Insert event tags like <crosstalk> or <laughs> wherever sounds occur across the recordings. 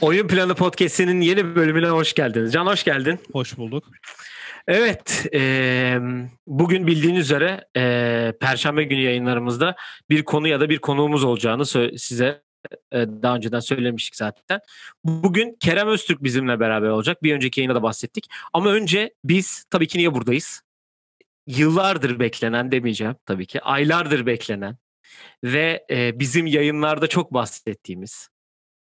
Oyun Planı Podcast'inin yeni bölümüne hoş geldiniz. Can hoş geldin. Hoş bulduk. Evet, e, bugün bildiğiniz üzere e, Perşembe günü yayınlarımızda bir konu ya da bir konuğumuz olacağını size e, daha önceden söylemiştik zaten. Bugün Kerem Öztürk bizimle beraber olacak. Bir önceki yayında da bahsettik. Ama önce biz tabii ki niye buradayız? Yıllardır beklenen demeyeceğim tabii ki. Aylardır beklenen ve e, bizim yayınlarda çok bahsettiğimiz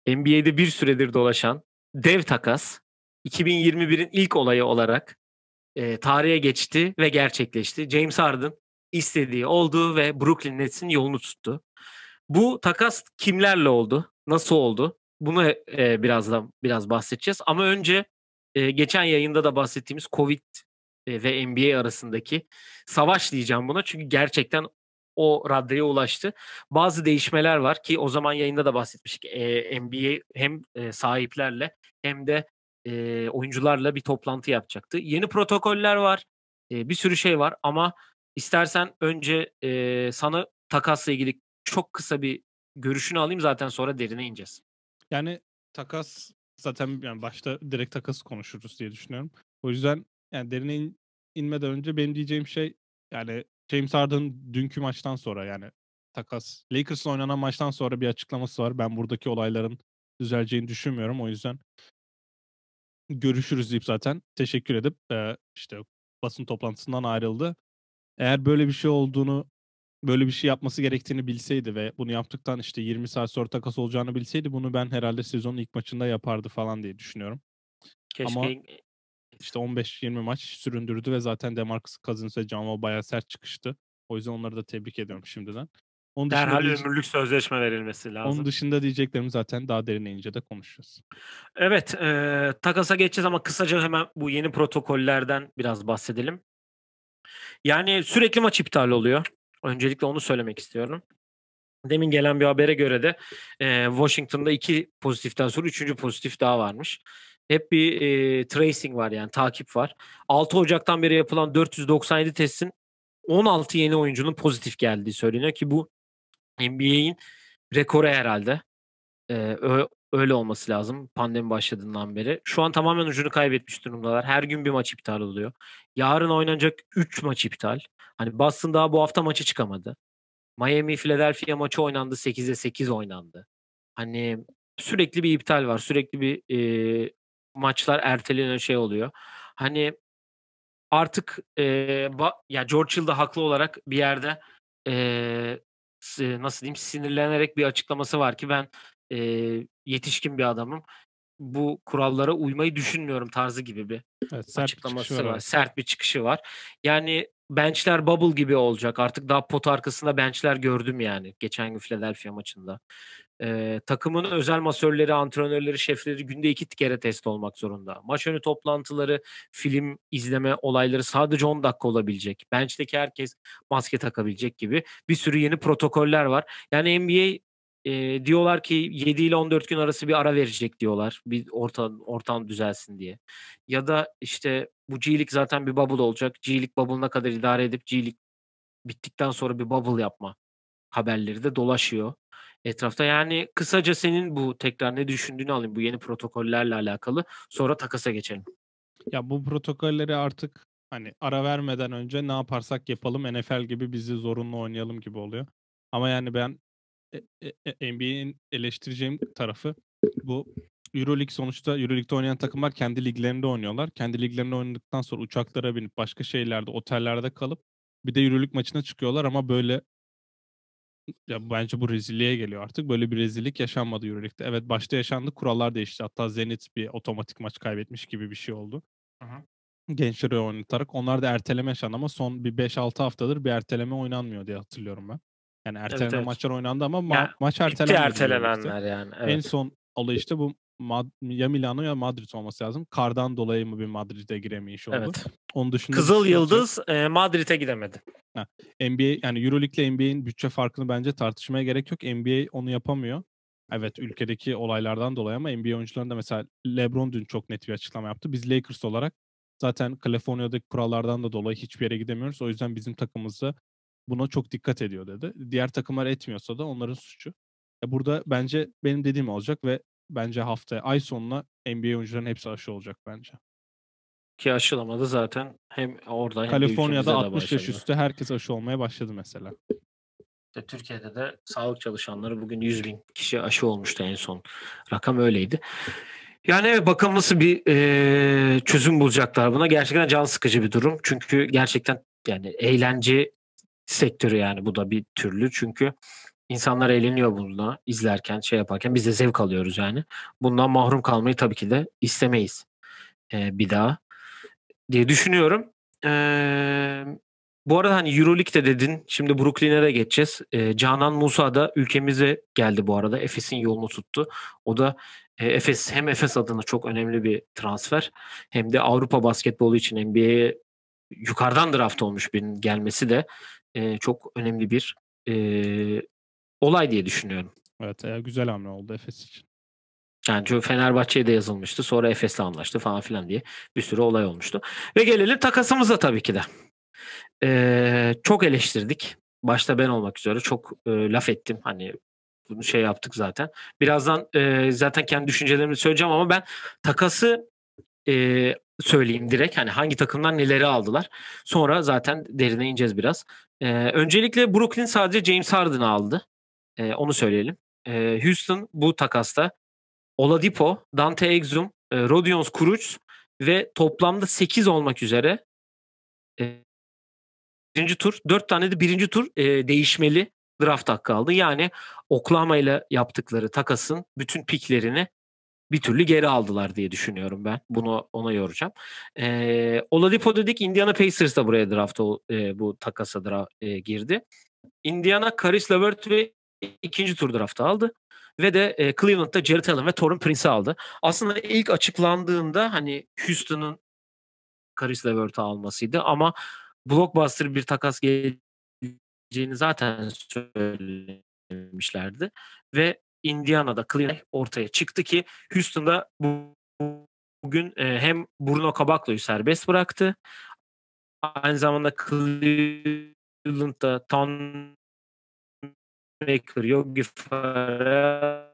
NBA'de bir süredir dolaşan dev takas 2021'in ilk olayı olarak e, tarihe geçti ve gerçekleşti. James Harden istediği oldu ve Brooklyn Nets'in yolunu tuttu. Bu takas kimlerle oldu? Nasıl oldu? Bunu e, birazdan biraz bahsedeceğiz. Ama önce e, geçen yayında da bahsettiğimiz Covid ve NBA arasındaki savaş diyeceğim buna. Çünkü gerçekten o raddeye ulaştı. Bazı değişmeler var ki o zaman yayında da bahsetmiştik. E, NBA hem e, sahiplerle hem de e, oyuncularla bir toplantı yapacaktı. Yeni protokoller var. E, bir sürü şey var ama istersen önce e, sana takasla ilgili çok kısa bir görüşünü alayım zaten sonra derine ineceğiz. Yani takas zaten yani başta direkt takası konuşuruz diye düşünüyorum. O yüzden yani derine in, inmeden önce benim diyeceğim şey yani James Harden dünkü maçtan sonra yani takas Lakers'la oynanan maçtan sonra bir açıklaması var. Ben buradaki olayların düzeleceğini düşünmüyorum. O yüzden görüşürüz deyip zaten teşekkür edip e, işte basın toplantısından ayrıldı. Eğer böyle bir şey olduğunu böyle bir şey yapması gerektiğini bilseydi ve bunu yaptıktan işte 20 saat sonra takas olacağını bilseydi bunu ben herhalde sezonun ilk maçında yapardı falan diye düşünüyorum. Keşke Ama işte 15-20 maç süründürdü ve zaten Demarcus Cousins ve Wall bayağı sert çıkıştı. O yüzden onları da tebrik ediyorum şimdiden. Onun Derhal diyece- ömürlük sözleşme verilmesi lazım. Onun dışında diyeceklerimi zaten daha derine ince de konuşacağız. Evet, e, takasa geçeceğiz ama kısaca hemen bu yeni protokollerden biraz bahsedelim. Yani sürekli maç iptal oluyor. Öncelikle onu söylemek istiyorum. Demin gelen bir habere göre de e, Washington'da iki pozitiften sonra üçüncü pozitif daha varmış. Hep bir e, tracing var yani takip var. 6 Ocak'tan beri yapılan 497 testin 16 yeni oyuncunun pozitif geldiği söyleniyor ki bu NBA'in rekoru herhalde. Ee, öyle olması lazım pandemi başladığından beri. Şu an tamamen ucunu kaybetmiş durumdalar. Her gün bir maç iptal oluyor. Yarın oynanacak 3 maç iptal. Hani Boston daha bu hafta maçı çıkamadı. Miami Philadelphia maçı oynandı 8'e 8 oynandı. Hani sürekli bir iptal var. Sürekli bir e, maçlar ertelenen şey oluyor. Hani artık e, ba, ya George Hill de haklı olarak bir yerde e, nasıl diyeyim sinirlenerek bir açıklaması var ki ben e, yetişkin bir adamım. Bu kurallara uymayı düşünmüyorum tarzı gibi bir evet, sert açıklaması bir var. var. Sert bir çıkışı var. Yani benchler bubble gibi olacak. Artık daha pot arkasında benchler gördüm yani geçen gün Philadelphia maçında. Ee, takımın özel masörleri, antrenörleri, şefleri günde iki kere test olmak zorunda. Maç önü toplantıları, film izleme olayları sadece 10 dakika olabilecek. Bench'teki herkes maske takabilecek gibi bir sürü yeni protokoller var. Yani NBA e, diyorlar ki 7 ile 14 gün arası bir ara verecek diyorlar. Bir ortam, ortam düzelsin diye. Ya da işte bu G-League zaten bir bubble olacak. G-League bubble'ına kadar idare edip G-League bittikten sonra bir bubble yapma haberleri de dolaşıyor etrafta. Yani kısaca senin bu tekrar ne düşündüğünü alayım bu yeni protokollerle alakalı. Sonra takasa geçelim. Ya bu protokolleri artık hani ara vermeden önce ne yaparsak yapalım NFL gibi bizi zorunlu oynayalım gibi oluyor. Ama yani ben e, e, e NBA'in eleştireceğim tarafı bu Euroleague sonuçta Euroleague'de oynayan takımlar kendi liglerinde oynuyorlar. Kendi liglerinde oynadıktan sonra uçaklara binip başka şeylerde, otellerde kalıp bir de Euroleague maçına çıkıyorlar ama böyle ya bence bu rezilliğe geliyor artık. Böyle bir rezillik yaşanmadı Euroleague'de. Evet başta yaşandı. Kurallar değişti. Hatta Zenit bir otomatik maç kaybetmiş gibi bir şey oldu. Hı. Gençleri oynatarak. Onlar da erteleme yaşandı ama son bir 5-6 haftadır bir erteleme oynanmıyor diye hatırlıyorum ben. Yani erteleme evet, evet. maçlar oynandı ama ma- yani, maç ertelenmedi. ertelenenler yani. Evet. En son olay işte bu Mad- ya Milano ya Madrid olması lazım. Kardan dolayı mı bir Madrid'e giremeyiş oldu. Evet. Onun dışında Kızıl Yıldız e, Madrid'e gidemedi. Ha, NBA yani EuroLeague ile NBA'in bütçe farkını bence tartışmaya gerek yok. NBA onu yapamıyor. Evet ülkedeki olaylardan dolayı ama NBA oyuncularında mesela LeBron dün çok net bir açıklama yaptı. Biz Lakers olarak Zaten Kaliforniya'daki kurallardan da dolayı hiçbir yere gidemiyoruz. O yüzden bizim takımımız da buna çok dikkat ediyor dedi. Diğer takımlar etmiyorsa da onların suçu. Burada bence benim dediğim olacak ve bence haftaya ay sonuna NBA oyuncuların hepsi aşı olacak bence. Ki aşılamadı zaten hem orada hem Kaliforniya'da ülkemizde de 60 yaş üstü herkes aşı olmaya başladı mesela. İşte Türkiye'de de sağlık çalışanları bugün 100 bin kişi aşı olmuştu en son. Rakam öyleydi. Yani evet, bakalım nasıl bir eee, çözüm bulacaklar buna. Gerçekten can sıkıcı bir durum. Çünkü gerçekten yani eğlence sektörü yani bu da bir türlü. Çünkü insanlar eğleniyor bununla izlerken şey yaparken biz de zevk alıyoruz yani. Bundan mahrum kalmayı tabii ki de istemeyiz eee, bir daha diye düşünüyorum. Eee, bu arada hani Euroleague'de dedin. Şimdi Brooklyn'e de geçeceğiz. Eee, Canan Musa da ülkemize geldi bu arada. Efes'in yolunu tuttu. O da e, Efes hem Efes adına çok önemli bir transfer hem de Avrupa basketbolu için NBA'ye yukarıdan draft olmuş birinin gelmesi de e, çok önemli bir e, olay diye düşünüyorum. Evet e, güzel hamle oldu Efes için. Yani çünkü Fenerbahçe'ye de yazılmıştı. Sonra Efes'le anlaştı falan filan diye bir sürü olay olmuştu. Ve gelelim takasımıza tabii ki de. Ee, çok eleştirdik. Başta ben olmak üzere çok e, laf ettim. Hani bunu şey yaptık zaten. Birazdan e, zaten kendi düşüncelerimi söyleyeceğim ama ben takası e, söyleyeyim direkt. Hani hangi takımlar neleri aldılar. Sonra zaten derine ineceğiz biraz. E, öncelikle Brooklyn sadece James Harden'ı aldı. E, onu söyleyelim. E, Houston bu takasta Oladipo, Dante Exum, e, Rodions Kuruc ve toplamda 8 olmak üzere e, birinci tur, 4 tane de birinci tur e, değişmeli draft hakkı aldı. Yani Oklahoma ile yaptıkları takasın bütün piklerini bir türlü geri aldılar diye düşünüyorum ben. Bunu ona yoracağım. E, Oladipo dedik Indiana Pacers da buraya draft e, bu takasa dra- e, girdi. Indiana Caris LeVert ve ikinci tur draftı aldı ve de e, Cleveland'da Jared Allen ve Torun Prince'i aldı. Aslında ilk açıklandığında hani Houston'ın Caris LeVert'ı almasıydı ama blockbuster bir takas geleceğini zaten söylemişlerdi ve Indiana'da Cleveland ortaya çıktı ki Houston'da bu, bugün e, hem Bruno Caboclo'yu serbest bıraktı aynı zamanda Cleveland'da Ton Maker, Yogi Ferrell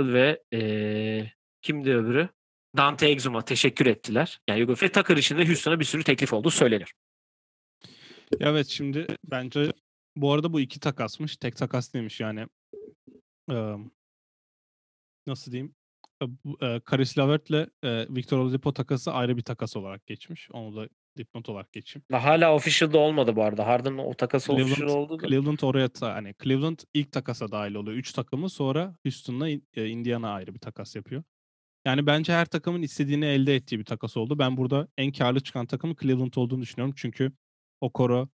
ve eee kimdi öbürü? Dante Exum'a teşekkür ettiler. Yani Yogi ve Tucker için de Houston'a bir sürü teklif olduğu söylenir. Evet şimdi bence bu arada bu iki takasmış. Tek takas değilmiş yani. Eee, nasıl diyeyim? E, bu, e, Caris LeVert'le e, Victor Oladipo takası ayrı bir takas olarak geçmiş. Onu da dipnot olarak geçeyim. Hala official'da olmadı bu arada. Harden'ın o takası official Cleveland, oldu da. Cleveland oraya ta- hani Cleveland ilk takasa dahil oluyor. Üç takımı sonra Houston'la e, Indiana ayrı bir takas yapıyor. Yani bence her takımın istediğini elde ettiği bir takas oldu. Ben burada en karlı çıkan takımın Cleveland olduğunu düşünüyorum. Çünkü Okoro,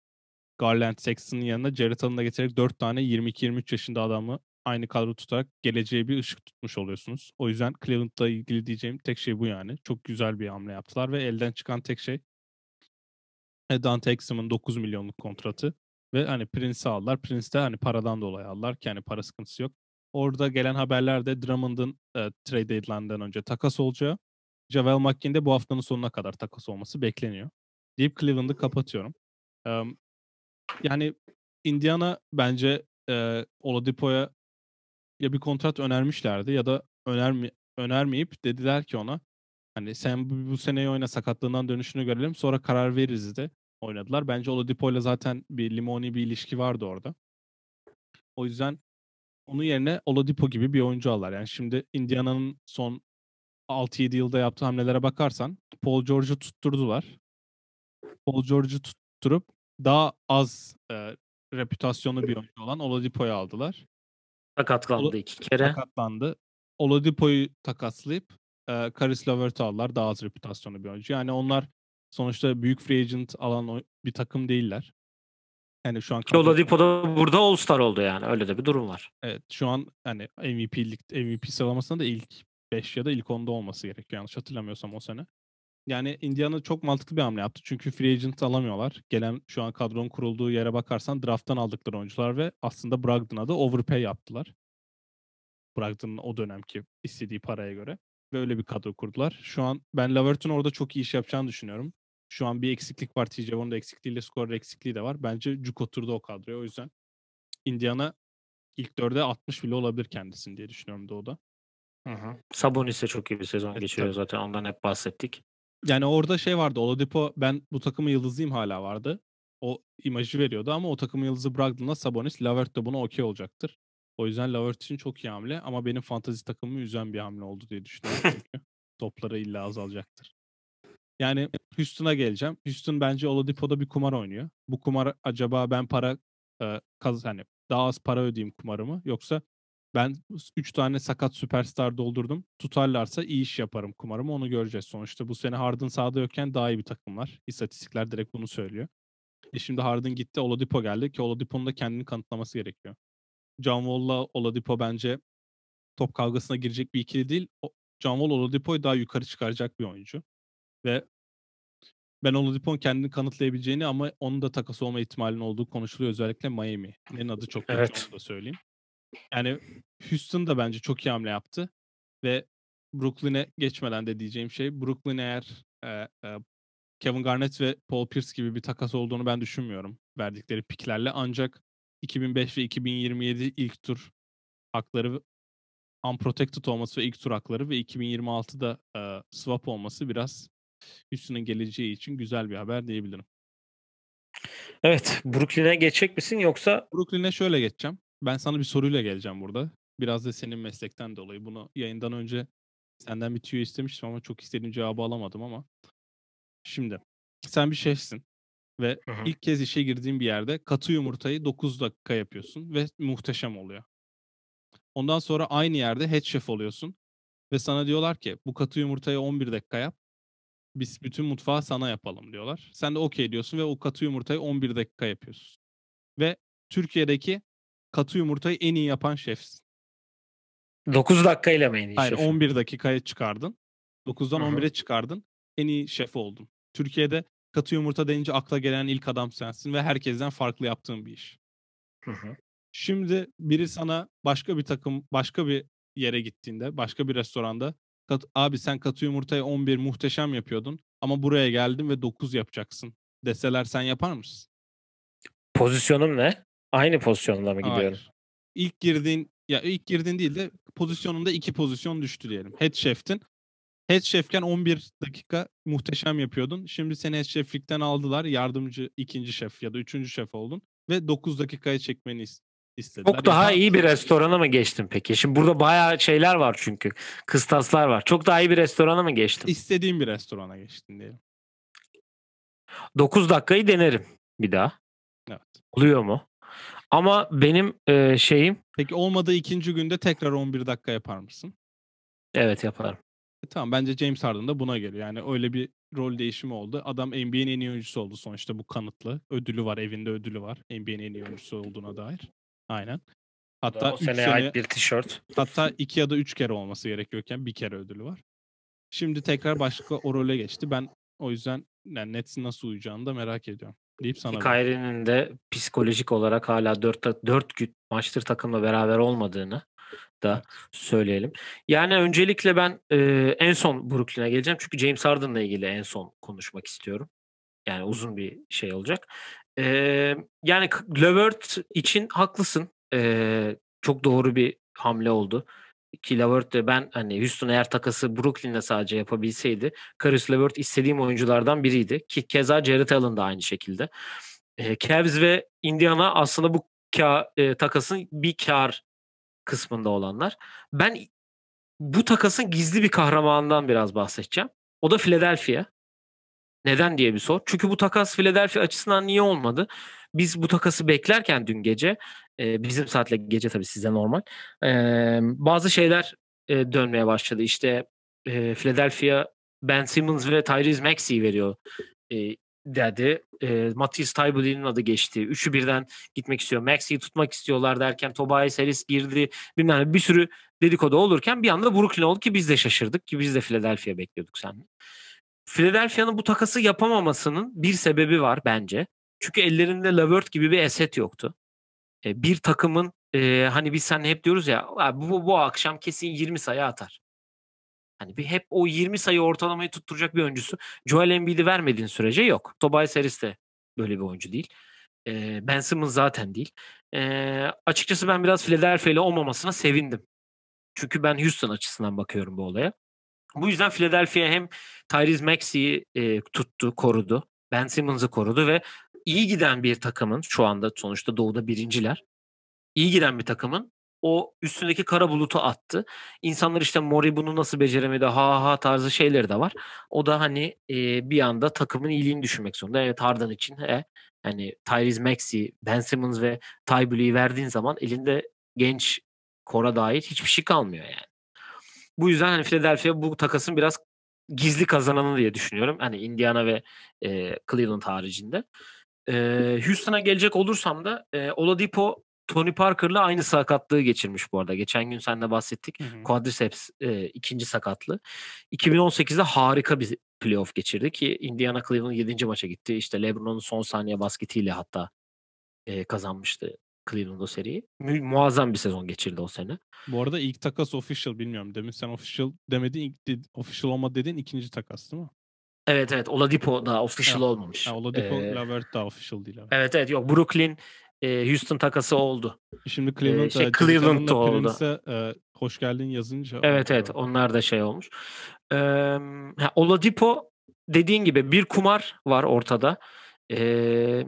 Garland, Sexton'ın yanına Jared Allen'ı da getirerek 4 tane 22-23 yaşında adamı aynı kadro tutarak geleceğe bir ışık tutmuş oluyorsunuz. O yüzden Cleveland'la ilgili diyeceğim tek şey bu yani. Çok güzel bir hamle yaptılar ve elden çıkan tek şey Dante Exum'un 9 milyonluk kontratı ve hani Prince'i aldılar. Prince de hani paradan dolayı aldılar ki hani para sıkıntısı yok. Orada gelen haberlerde Drummond'ın e, trade deadline'dan önce takas olacağı, Javel McKee'nin de bu haftanın sonuna kadar takas olması bekleniyor. Deyip Cleveland'ı kapatıyorum. Em, yani Indiana bence e, Oladipo'ya ya bir kontrat önermişlerdi ya da önermi önermeyip dediler ki ona hani sen bu, bu seneyi oyna sakatlığından dönüşünü görelim sonra karar veririz de oynadılar. Bence Oladipo'yla zaten bir limoni bir ilişki vardı orada. O yüzden onun yerine Oladipo gibi bir oyuncu alırlar. Yani şimdi Indiana'nın son 6-7 yılda yaptığı hamlelere bakarsan Paul George'u tutturdular. Paul George'u tutturup daha az e, reputasyonlu bir oyuncu olan Oladipo'yu aldılar. Sakatlandı iki kere. Sakatlandı. Oladipo'yu takaslayıp e, Caris LeVert'ü aldılar. Daha az reputasyonlu bir oyuncu. Yani onlar sonuçta büyük free agent alan bir takım değiller. Yani şu an Oladipo da burada All-Star oldu yani. Öyle de bir durum var. Evet şu an hani MVP'lik MVP sıralamasında da ilk 5 ya da ilk 10'da olması gerekiyor yanlış hatırlamıyorsam o sene. Yani Indiana çok mantıklı bir hamle yaptı. Çünkü free agent alamıyorlar. Gelen şu an kadronun kurulduğu yere bakarsan draft'tan aldıkları oyuncular ve aslında Brogdon'a da overpay yaptılar. Brogdon'un o dönemki istediği paraya göre. ve öyle bir kadro kurdular. Şu an ben Lavert'in orada çok iyi iş yapacağını düşünüyorum. Şu an bir eksiklik var. TJ Warren'da eksikliğiyle skor eksikliği de var. Bence Cuk oturdu o kadroya. O yüzden Indiana ilk dörde 60 bile olabilir kendisini diye düşünüyorum Doğu'da. Hı hı. Sabonis de çok iyi bir sezon Evet, geçiriyor tabii. zaten. Ondan hep bahsettik. Yani orada şey vardı. Oladipo ben bu takımın yıldızıyım hala vardı. O imajı veriyordu ama o takımın yıldızı bıraktığında Sabonis, Lavert de buna okey olacaktır. O yüzden Lavert için çok iyi hamle ama benim fantazi takımımı üzen bir hamle oldu diye düşünüyorum <laughs> çünkü topları illa azalacaktır. Yani Houston'a geleceğim. Houston bence Oladipo'da bir kumar oynuyor. Bu kumar acaba ben para e, kaz hani daha az para ödeyeyim kumarımı yoksa ben 3 tane sakat süperstar doldurdum. Tutarlarsa iyi iş yaparım kumarımı onu göreceğiz. Sonuçta bu sene Harden sahada yokken daha iyi bir takımlar. İstatistikler direkt bunu söylüyor. E şimdi Harden gitti Oladipo geldi ki Oladipo'nun da kendini kanıtlaması gerekiyor. John Wall'la Oladipo bence top kavgasına girecek bir ikili değil. John Wall Oladipo'yu daha yukarı çıkaracak bir oyuncu. Ve ben Oladipo'nun kendini kanıtlayabileceğini ama onun da takas olma ihtimalinin olduğu konuşuluyor. Özellikle Miami'nin adı çok Evet. onu da söyleyeyim. Yani Houston da bence çok iyi hamle yaptı. Ve Brooklyn'e geçmeden de diyeceğim şey Brooklyn eğer e, e, Kevin Garnett ve Paul Pierce gibi bir takas olduğunu ben düşünmüyorum verdikleri piklerle. Ancak 2005 ve 2027 ilk tur hakları unprotected olması ve ilk tur hakları ve 2026'da e, swap olması biraz Houston'ın geleceği için güzel bir haber diyebilirim. Evet. Brooklyn'e geçecek misin yoksa Brooklyn'e şöyle geçeceğim. Ben sana bir soruyla geleceğim burada. Biraz da senin meslekten dolayı. Bunu yayından önce senden bir tüyo istemiştim ama çok istediğim cevabı alamadım ama. Şimdi sen bir şefsin ve Hı hı. ilk kez işe girdiğin bir yerde katı yumurtayı 9 dakika yapıyorsun ve muhteşem oluyor. Ondan sonra aynı yerde head chef oluyorsun ve sana diyorlar ki bu katı yumurtayı 11 dakika yap. Biz bütün mutfağı sana yapalım diyorlar. Sen de okey diyorsun ve o katı yumurtayı 11 dakika yapıyorsun. Ve Türkiye'deki katı yumurtayı en iyi yapan şefsin. 9 dakikayla mı en iyi Hayır şefim? 11 dakikaya çıkardın. 9'dan Hı hı. 11'e çıkardın. En iyi şef oldun. Türkiye'de katı yumurta deyince akla gelen ilk adam sensin ve herkesten farklı yaptığın bir iş. Hı hı. Şimdi biri sana başka bir takım, başka bir yere gittiğinde, başka bir restoranda kat, abi sen katı yumurtayı 11 muhteşem yapıyordun ama buraya geldin ve 9 yapacaksın deseler sen yapar mısın? Pozisyonum ne? Aynı pozisyonda mı gidiyorum? Hayır. İlk girdiğin ya ilk girdiğin değil de pozisyonunda iki pozisyon düştü diyelim. Head chef'tin. Head chef'ken 11 dakika muhteşem yapıyordun. Şimdi seni head chef'likten aldılar. Yardımcı ikinci şef ya da üçüncü şef oldun. Ve 9 dakikaya çekmeni istediler. Çok daha iyi bir restorana mı geçtin peki? Şimdi burada bayağı şeyler var çünkü. Kıstaslar var. Çok daha iyi bir restorana mı geçtin? istediğin bir restorana geçtin diyelim. 9 dakikayı denerim bir daha. Evet. Oluyor mu? Ama benim e, şeyim Peki olmadığı ikinci günde tekrar 11 dakika yapar mısın? evet yaparım. E tamam bence James Harden da buna geliyor. Yani öyle bir rol değişimi oldu. Adam NBA'nin en iyi oyuncusu oldu sonuçta bu kanıtlı. Ödülü var, evinde ödülü var. NBA'nin en iyi oyuncusu olduğuna dair. Aynen. Hatta o seneye sene, ait bir tişört. hatta iki ya da üç kere olması gerekiyorken bir kere ödülü var. Şimdi tekrar başka o role geçti. Ben o yüzden yani Nets'in nasıl uyacağını da merak ediyorum. Deyip sana. Kyrie'nin de psikolojik olarak hala 4 4 gün maçtır takımla beraber olmadığını da söyleyelim. Yani öncelikle ben e, en son Brooklyn'e geleceğim. Çünkü James Harden'la ilgili en son konuşmak istiyorum. Yani uzun bir şey olacak. E, yani Levert için haklısın. E, çok doğru bir hamle oldu. Ki Levert de ben hani Houston eğer takası Brooklyn'le sadece yapabilseydi Caris Levert istediğim oyunculardan biriydi. Ki keza Jared Allen da aynı şekilde. E, Cavs ve Indiana aslında bu ka, e, takasın bir kar kısmında olanlar. Ben bu takasın gizli bir kahramanından biraz bahsedeceğim. O da Philadelphia. Neden diye bir sor. Çünkü bu takas Philadelphia açısından niye olmadı? Biz bu takası beklerken dün gece e, bizim saatle gece tabii size normal. e, bazı şeyler e, dönmeye başladı. İşte e, Philadelphia Ben Simmons ve Tyrese Maxey'i veriyor e, dedi. E, Matisse Thybull'in adı geçti. Üçü birden gitmek istiyor. Maxey'i tutmak istiyorlar derken Tobias Harris girdi. Bilmem bir sürü dedikodu olurken bir anda Brooklyn oldu ki biz de şaşırdık ki biz de Philadelphia bekliyorduk sen. Philadelphia'nın bu takası yapamamasının bir sebebi var bence. Çünkü ellerinde Levert gibi bir eset yoktu. E, bir takımın e, hani biz sen hep diyoruz ya "Abi bu, bu akşam kesin 20 sayı atar. Hani bir hep o 20 sayı ortalamayı tutturacak bir oyuncusu. Joel Embiid'i vermediğin sürece yok. Tobias Harris de böyle bir oyuncu değil. Eee, Ben Simmons zaten değil. Eee, açıkçası ben biraz Philadelphia'lı olmamasına sevindim. Çünkü ben Houston açısından bakıyorum bu olaya. Bu yüzden Philadelphia hem Tyrese Maxey'i eee, tuttu, korudu. Ben Simmons'ı korudu ve iyi giden bir takımın şu anda sonuçta doğuda birinciler. İyi giden bir takımın o üstündeki kara bulutu attı. İnsanlar işte Mori bunu nasıl beceremedi ha ha tarzı şeyleri de var. O da hani eee, bir anda takımın iyiliğini düşünmek zorunda. Evet Harden için he, hani Tyrese Maxey, Ben Simmons ve Ty Blue'yi verdiğin zaman elinde genç kora dair hiçbir şey kalmıyor yani. Bu yüzden hani Philadelphia bu takasın biraz gizli kazananı diye düşünüyorum. Hani Indiana ve eee, Cleveland haricinde. Eee, Houston'a gelecek olursam da eee, Oladipo Tony Parker'la aynı sakatlığı geçirmiş bu arada. Geçen gün seninle bahsettik. Hı hı. Quadriceps eee, ikinci sakatlığı. 2018'de harika bir playoff geçirdi ki Indiana Cleveland 7. maça gitti. İşte LeBron'un son saniye basketiyle hatta eee, kazanmıştı Cleveland o seriyi. Mü- muazzam bir sezon geçirdi o sene. Bu arada ilk takas official bilmiyorum. Demin sen official demedin. ilk de- official olma dediğin ikinci takas değil mi? Evet evet Oladipo da official Ha, olmamış. Ha, Oladipo, Eee, Lavert daha official değil. Evet. evet evet yok Brooklyn eee, Houston takası oldu. Şimdi Cleveland, şey, e, Cleveland'da Cleveland'da oldu. Prince'e e, hoş geldin yazınca Evet evet onlar da şey olmuş. Ha, Oladipo dediğin gibi bir kumar var ortada. Eee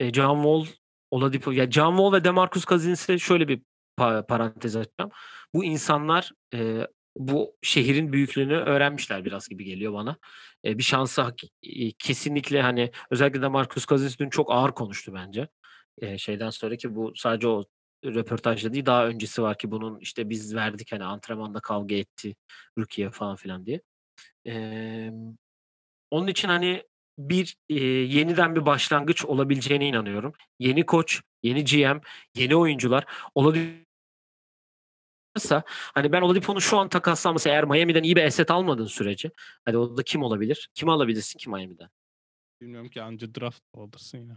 e, John Wall, Oladipo ya John Wall ve DeMarcus Cousins'e şöyle bir pa- parantez açacağım. Bu insanlar eee, bu şehrin büyüklüğünü öğrenmişler biraz gibi geliyor bana. Eee, bir şansı hak- e, kesinlikle hani özellikle DeMarcus Cousins dün çok ağır konuştu bence. Eee, şeyden sonra ki bu sadece o röportajda değil daha öncesi var ki bunun işte biz verdik hani antrenmanda kavga etti Rukiye falan filan diye. Emm, onun için hani bir eee, yeniden bir başlangıç olabileceğine inanıyorum. Yeni koç, yeni GM, yeni oyuncular Oladipo'sa hani ben Oladipo'nun şu an takaslanması eğer Miami'den iyi bir asset almadığın sürece hadi o da kim olabilir? Kimi alabilirsin ki Miami'den? Bilmiyorum ki anca draft alırsın yine.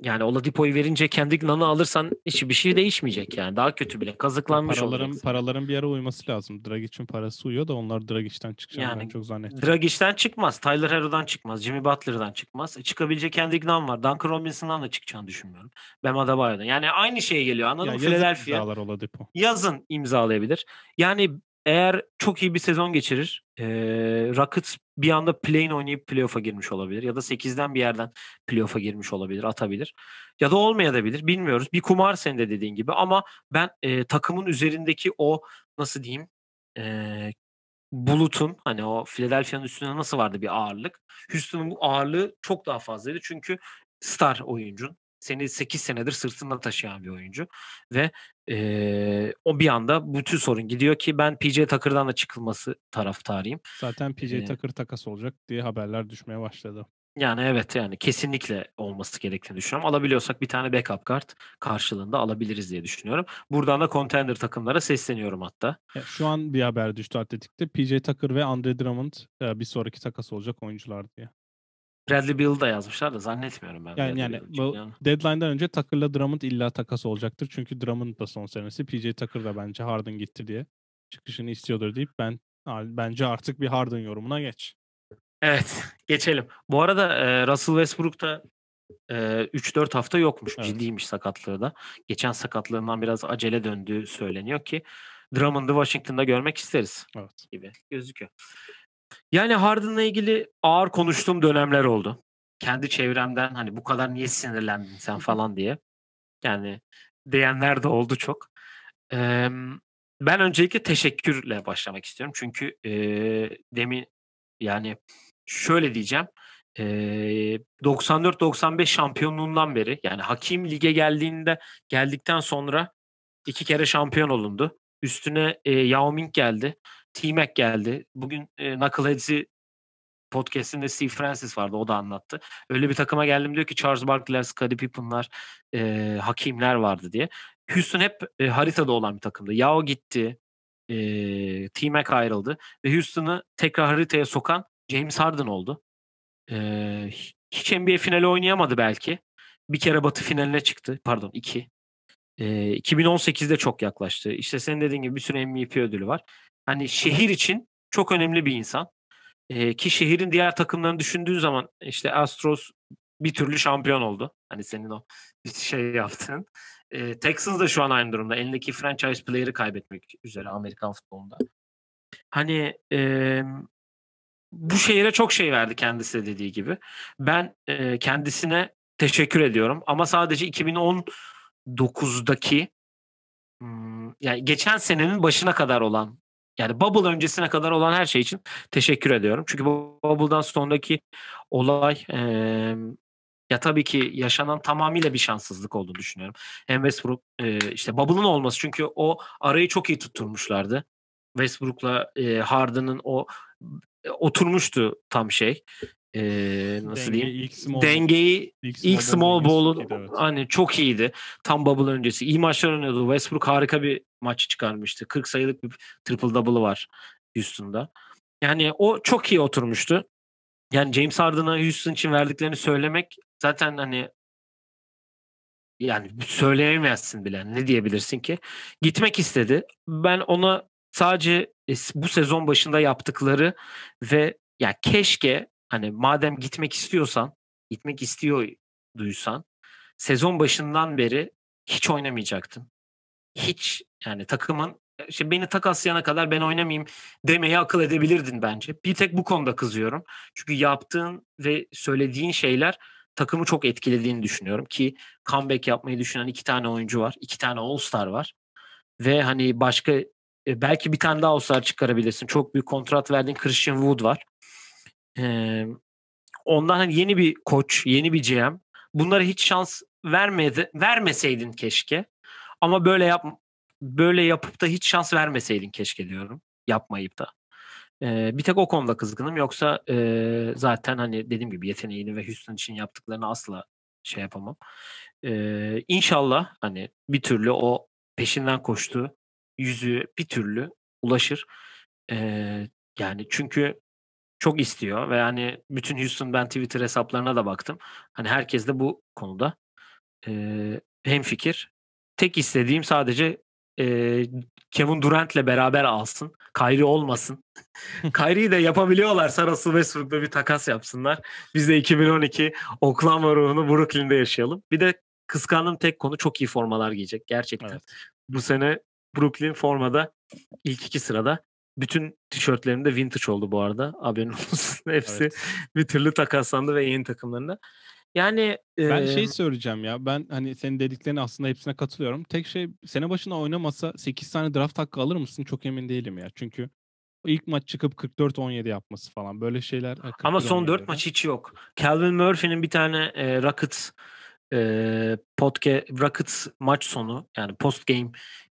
Yani Oladipo'yu verince Kendrick Nunn'ı alırsan hiçbir şey değişmeyecek yani. Daha kötü bile. Kazıklanmış Paraların olacaksın. paraların bir yere uyması lazım. Dragic'in parası uyuyor da onlar Dragic'ten çıkacağını ben Yani çok zannetmiyorum. Dragic'ten çıkmaz. Tyler Herro'dan çıkmaz. Jimmy Butler'dan çıkmaz. E, çıkabilecek Kendrick Nunn var. Duncan Robinson'dan da çıkacağını düşünmüyorum. Bam Adebayo'dan. Yani aynı şeye geliyor anladın Ya mı? Philadelphia yazın imzalayabilir. Yani eğer çok iyi bir sezon geçirir, eee Rockets bir anda play-in oynayıp playoff'a girmiş olabilir. Ya da 8'den bir yerden playoff'a girmiş olabilir, atabilir. Ya da olmayabilir, bilmiyoruz. Bir kumar senin de dediğin gibi ama ben eee, takımın üzerindeki o nasıl diyeyim eee, bulutun hani o Philadelphia'nın üstünde nasıl vardı bir ağırlık. Houston'un bu ağırlığı çok daha fazlaydı. Çünkü star oyuncun. Seni 8 senedir sırtında taşıyan bir oyuncu. Ve eee, o bir anda bütün sorun gidiyor ki ben PJ Tucker'dan da çıkılması taraftarıyım. Zaten PJ Eee, Tucker takas olacak diye haberler düşmeye başladı. yani evet yani kesinlikle olması gerektiğini düşünüyorum. Alabiliyorsak bir tane backup kart karşılığında alabiliriz diye düşünüyorum. Buradan da contender takımlara sesleniyorum hatta. Ya şu an bir haber düştü Atletik'te. PJ Tucker ve Andre Drummond e, bir sonraki takas olacak oyuncular diye. Bradley Beal'ı da yazmışlar da zannetmiyorum ben. Yani yani Beal bu çıkacağını. deadline'dan önce Tucker'la Drummond illa takas olacaktır. Çünkü Drummond da son senesi. PJ Tucker da bence Harden gitti diye çıkışını istiyordur deyip ben bence artık bir Harden yorumuna geç. Evet <laughs> geçelim. Bu arada e, Russell Westbrook da e, 3-4 hafta yokmuş. Evet. Ciddiymiş sakatlığı da. Geçen sakatlığından biraz acele döndüğü söyleniyor ki Drummond'ı Washington'da görmek isteriz Evet. gibi gözüküyor. Yani Harden'la ilgili ağır konuştuğum dönemler oldu. Kendi çevremden hani bu kadar niye sinirlendin sen falan diye. Yani diyenler de oldu çok. Eee, ben öncelikle teşekkürle başlamak istiyorum. Çünkü eee, demin yani şöyle diyeceğim. Eee 94-95 şampiyonluğundan beri yani Hakim lige geldiğinde geldikten sonra iki kere şampiyon olundu. Üstüne e, Yao Ming geldi. T-Mac geldi. Bugün e, Knuckleheads'i podcast'inde Steve Francis vardı. O da anlattı. Öyle bir takıma geldim diyor ki Charles Barkley'ler, Scottie Pippen'lar, e, Hakimler vardı diye. Houston hep e, haritada olan bir takımdı. Yao gitti. E, T-Mac ayrıldı. Ve Houston'ı tekrar haritaya sokan James Harden oldu. E, hiç NBA finali oynayamadı belki. Bir kere Batı finaline çıktı. Pardon iki. E, 2018'de çok yaklaştı. İşte senin dediğin gibi bir sürü MVP ödülü var. Hani şehir için çok önemli bir insan. Eee, ki şehrin diğer takımlarını düşündüğün zaman işte Astros bir türlü şampiyon oldu. Hani senin o şey yaptığın. Eee, Texans da şu an aynı durumda. Elindeki franchise player'ı kaybetmek üzere Amerikan futbolunda. Hani emm, bu şehire çok şey verdi kendisi de dediği gibi. Ben eee, kendisine teşekkür ediyorum ama sadece 2019'daki ımm, yani geçen senenin başına kadar olan yani bubble öncesine kadar olan her şey için teşekkür ediyorum. Çünkü bu bubble'dan sonraki olay emm, ya tabii ki yaşanan tamamıyla bir şanssızlık olduğunu düşünüyorum. Hem Westbrook eee, işte bubble'ın olması çünkü o arayı çok iyi tutturmuşlardı. Westbrook'la eee, Harden'ın o oturmuştu tam şey. Eee, nasıl Dengeyi diyeyim? ilk small Dengeyi ilk ilk small small ball ball'un evet. hani çok iyiydi. Tam bubble öncesi. İyi maçlar oynuyordu. Westbrook harika bir maç çıkarmıştı. 40 sayılık bir triple double'ı var Houston'da. Yani o çok iyi oturmuştu. Yani James Harden'a Houston için verdiklerini söylemek zaten hani yani söyleyemezsin bile. Ne diyebilirsin ki? Gitmek istedi. Ben ona sadece e, bu sezon başında yaptıkları ve ya keşke hani madem gitmek istiyorsan, gitmek istiyor duysan sezon başından beri hiç oynamayacaktın. Hiç yani takımın işte beni takaslayana kadar ben oynamayayım demeyi akıl edebilirdin bence. Bir tek bu konuda kızıyorum. Çünkü yaptığın ve söylediğin şeyler takımı çok etkilediğini düşünüyorum ki comeback yapmayı düşünen iki tane oyuncu var. iki tane All-Star var. Ve hani başka e, belki bir tane daha All-Star çıkarabilirsin. Çok büyük kontrat verdiğin Christian Wood var. Ee, ondan hani yeni bir koç, yeni bir GM. Bunlara hiç şans vermedi, vermeseydin keşke. Ama böyle yap böyle yapıp da hiç şans vermeseydin keşke diyorum. Yapmayıp da. Ee, bir tek o konuda kızgınım. Yoksa e, zaten hani dediğim gibi yeteneğini ve Houston için yaptıklarını asla şey yapamam. Ee, inşallah hani bir türlü o peşinden koştuğu yüzüğü bir türlü ulaşır. Ee, yani çünkü çok istiyor ve yani bütün Houston ben Twitter hesaplarına da baktım. Hani herkes de bu konuda e, hemfikir. Tek istediğim sadece e, Kevin Durant'le beraber alsın. Kyrie olmasın. <laughs> Kyrie'yi de yapabiliyorlarsa Russell Westbrook'la bir takas yapsınlar. Biz de 2012 Oklahoma ruhunu Brooklyn'de yaşayalım. Bir de kıskandığım tek konu çok iyi formalar giyecek. Gerçekten. Evet. Bu sene Brooklyn formada ilk iki sırada. Bütün tişörtlerinde vintage oldu bu arada. Haberin <laughs> olsun. Hepsi Evet. bir türlü takaslandı ve yeni takımlarında. Yani Ben e, şey söyleyeceğim ya. Ben hani senin dediklerine aslında hepsine katılıyorum. Tek şey sene başına oynamasa 8 tane draft hakkı alır mısın? Çok emin değilim ya. Çünkü ilk maç çıkıp 44-17 yapması falan böyle şeyler. ama 41-17 son 4 öyle. maç hiç yok. Calvin Murphy'nin bir tane e, Rockets e, podcast Rockets maç sonu yani post game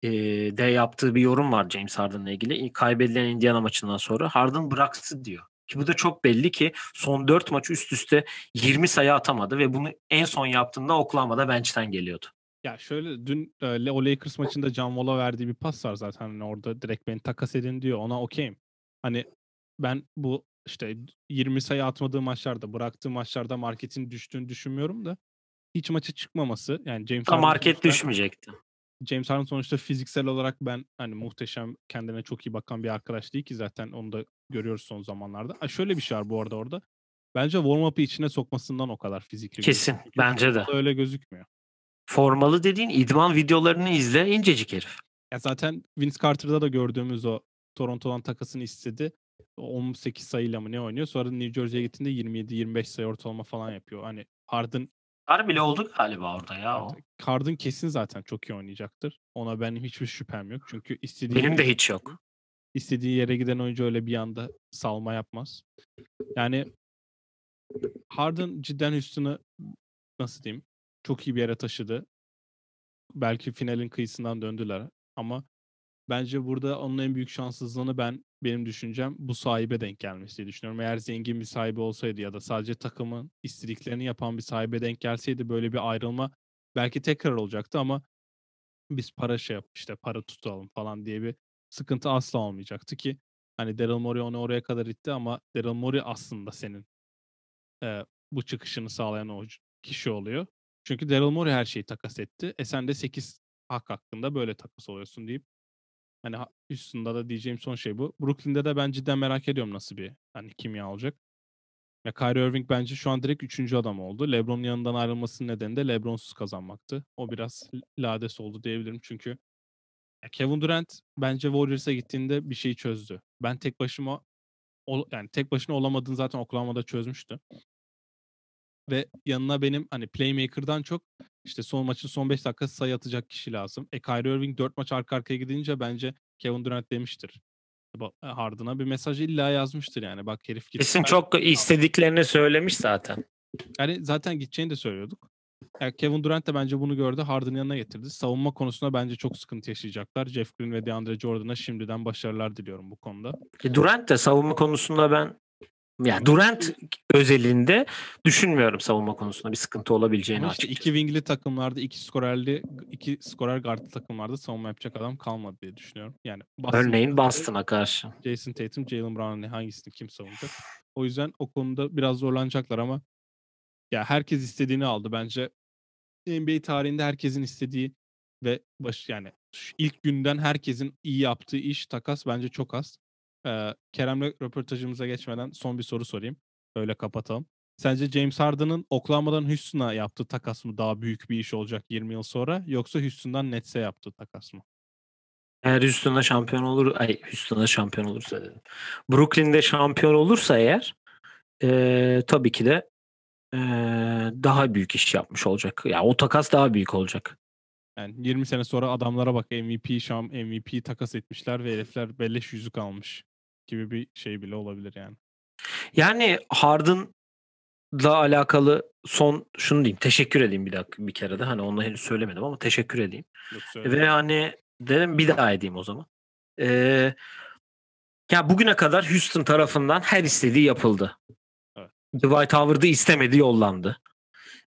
e, de yaptığı bir yorum var James Harden'la ilgili. Kaybedilen Indiana maçından sonra Harden bıraksın diyor. Ki bu da çok belli ki son 4 maç üst üste 20 sayı atamadı ve bunu en son yaptığında Oklahoma'da bench'ten geliyordu. Ya şöyle dün e, o Lakers maçında John Wall'a verdiği bir pas var zaten. Hani orada direkt beni takas edin diyor. Ona okeyim. Hani ben bu işte 20 sayı atmadığı maçlarda, bıraktığı maçlarda marketin düştüğünü düşünmüyorum da hiç maça çıkmaması yani James Harden market sonuçta- düşmeyecekti. James Harden sonuçta fiziksel olarak ben hani muhteşem kendine çok iyi bakan bir arkadaş değil ki zaten onu da görüyoruz son zamanlarda. Ha, şöyle bir şey var bu arada orada. Bence warm-up'ı içine sokmasından o kadar fizikli. Kesin, gözüküyor. Bence de. Öyle gözükmüyor. Formalı dediğin idman videolarını izle incecik herif. Ya zaten Vince Carter'da da gördüğümüz o Toronto'dan takasını istedi. O 18 sayıyla mı ne oynuyor? Sonra New Jersey'ye gittiğinde 27-25 sayı ortalama falan yapıyor. Hani Harden Harbi bile oldu galiba orada ya o. Harden kesin zaten çok iyi oynayacaktır. Ona benim hiçbir şüphem yok. Çünkü istediği Benim de hiç yok. istediği yere giden oyuncu öyle bir anda salma yapmaz. Yani Harden cidden Houston'ı nasıl diyeyim çok iyi bir yere taşıdı. Belki finalin kıyısından döndüler ama bence burada onun en büyük şanssızlığını ben benim düşüncem bu sahibe denk gelmesi diye düşünüyorum. Eğer zengin bir sahibi olsaydı ya da sadece takımın istediklerini yapan bir sahibe denk gelseydi böyle bir ayrılma belki tekrar olacaktı ama biz para şey yap işte para tutalım falan diye bir sıkıntı asla olmayacaktı ki hani Daryl Morey onu oraya kadar itti ama Daryl Morey aslında senin e, bu çıkışını sağlayan o kişi oluyor. Çünkü Daryl Morey her şeyi takas etti. E sen de 8 hak hakkında böyle takas oluyorsun deyip Hani Houston'da da diyeceğim son şey bu. Brooklyn'de de ben cidden merak ediyorum nasıl bir hani kimya olacak. Ya Kyrie Irving bence şu an direkt üçüncü adam oldu. LeBron'un yanından ayrılmasının nedeni de LeBron'suz kazanmaktı. O biraz lades oldu diyebilirim çünkü Kevin Durant bence Warriors'a gittiğinde bir şeyi çözdü. Ben tek başıma yani tek başına olamadığını zaten Oklahoma'da çözmüştü. Ve yanına benim hani playmaker'dan çok işte son maçın son 5 dakikası sayı atacak kişi lazım. E Kyrie Irving 4 maç arka arkaya gidince bence Kevin Durant demiştir. E, Harden'a bir mesaj illa yazmıştır yani. Bak herif gitti. Kesin çok istediklerini söylemiş zaten. Yani zaten gideceğini de söylüyorduk. Yani Kevin Durant de bence bunu gördü. Harden'ın yanına getirdi. Savunma konusunda bence çok sıkıntı yaşayacaklar. Jeff Green ve DeAndre Jordan'a şimdiden başarılar diliyorum bu konuda. E Durant de savunma konusunda ben yani Durant özelinde düşünmüyorum savunma konusunda bir sıkıntı olabileceğini Ama işte iki wingli takımlarda, iki skorerli, iki skorer guardlı takımlarda savunma yapacak adam kalmadı diye düşünüyorum. Yani Boston Örneğin Boston'a karşı. Jason Tatum, Jalen Brown'ın hangisini kim savunacak? O yüzden o konuda biraz zorlanacaklar ama ya herkes istediğini aldı bence. NBA tarihinde herkesin istediği ve baş yani ilk günden herkesin iyi yaptığı iş takas bence çok az. Ee, Kerem'le röportajımıza geçmeden son bir soru sorayım. Öyle kapatalım. Sence James Harden'ın Oklahoma'dan Houston'a yaptığı takas mı daha büyük bir iş olacak 20 yıl sonra yoksa Houston'dan Nets'e yaptığı takas mı? Eğer Houston'da şampiyon olur, ay Houston'da şampiyon olursa dedim. Brooklyn'de şampiyon olursa eğer e, tabii ki de e, daha büyük iş yapmış olacak. Ya yani o takas daha büyük olacak. Yani 20 sene sonra adamlara bak MVP şam MVP takas etmişler ve herifler belleş yüzük almış gibi bir şey bile olabilir yani. Yani Harden'la alakalı son şunu diyeyim. Teşekkür edeyim bir dakika bir kere de. Hani onu henüz söylemedim ama teşekkür edeyim. Yok, Ve hani dedim bir daha edeyim o zaman. Ee, ya bugüne kadar Houston tarafından her istediği yapıldı. Evet. Dwight Howard'ı istemedi yollandı.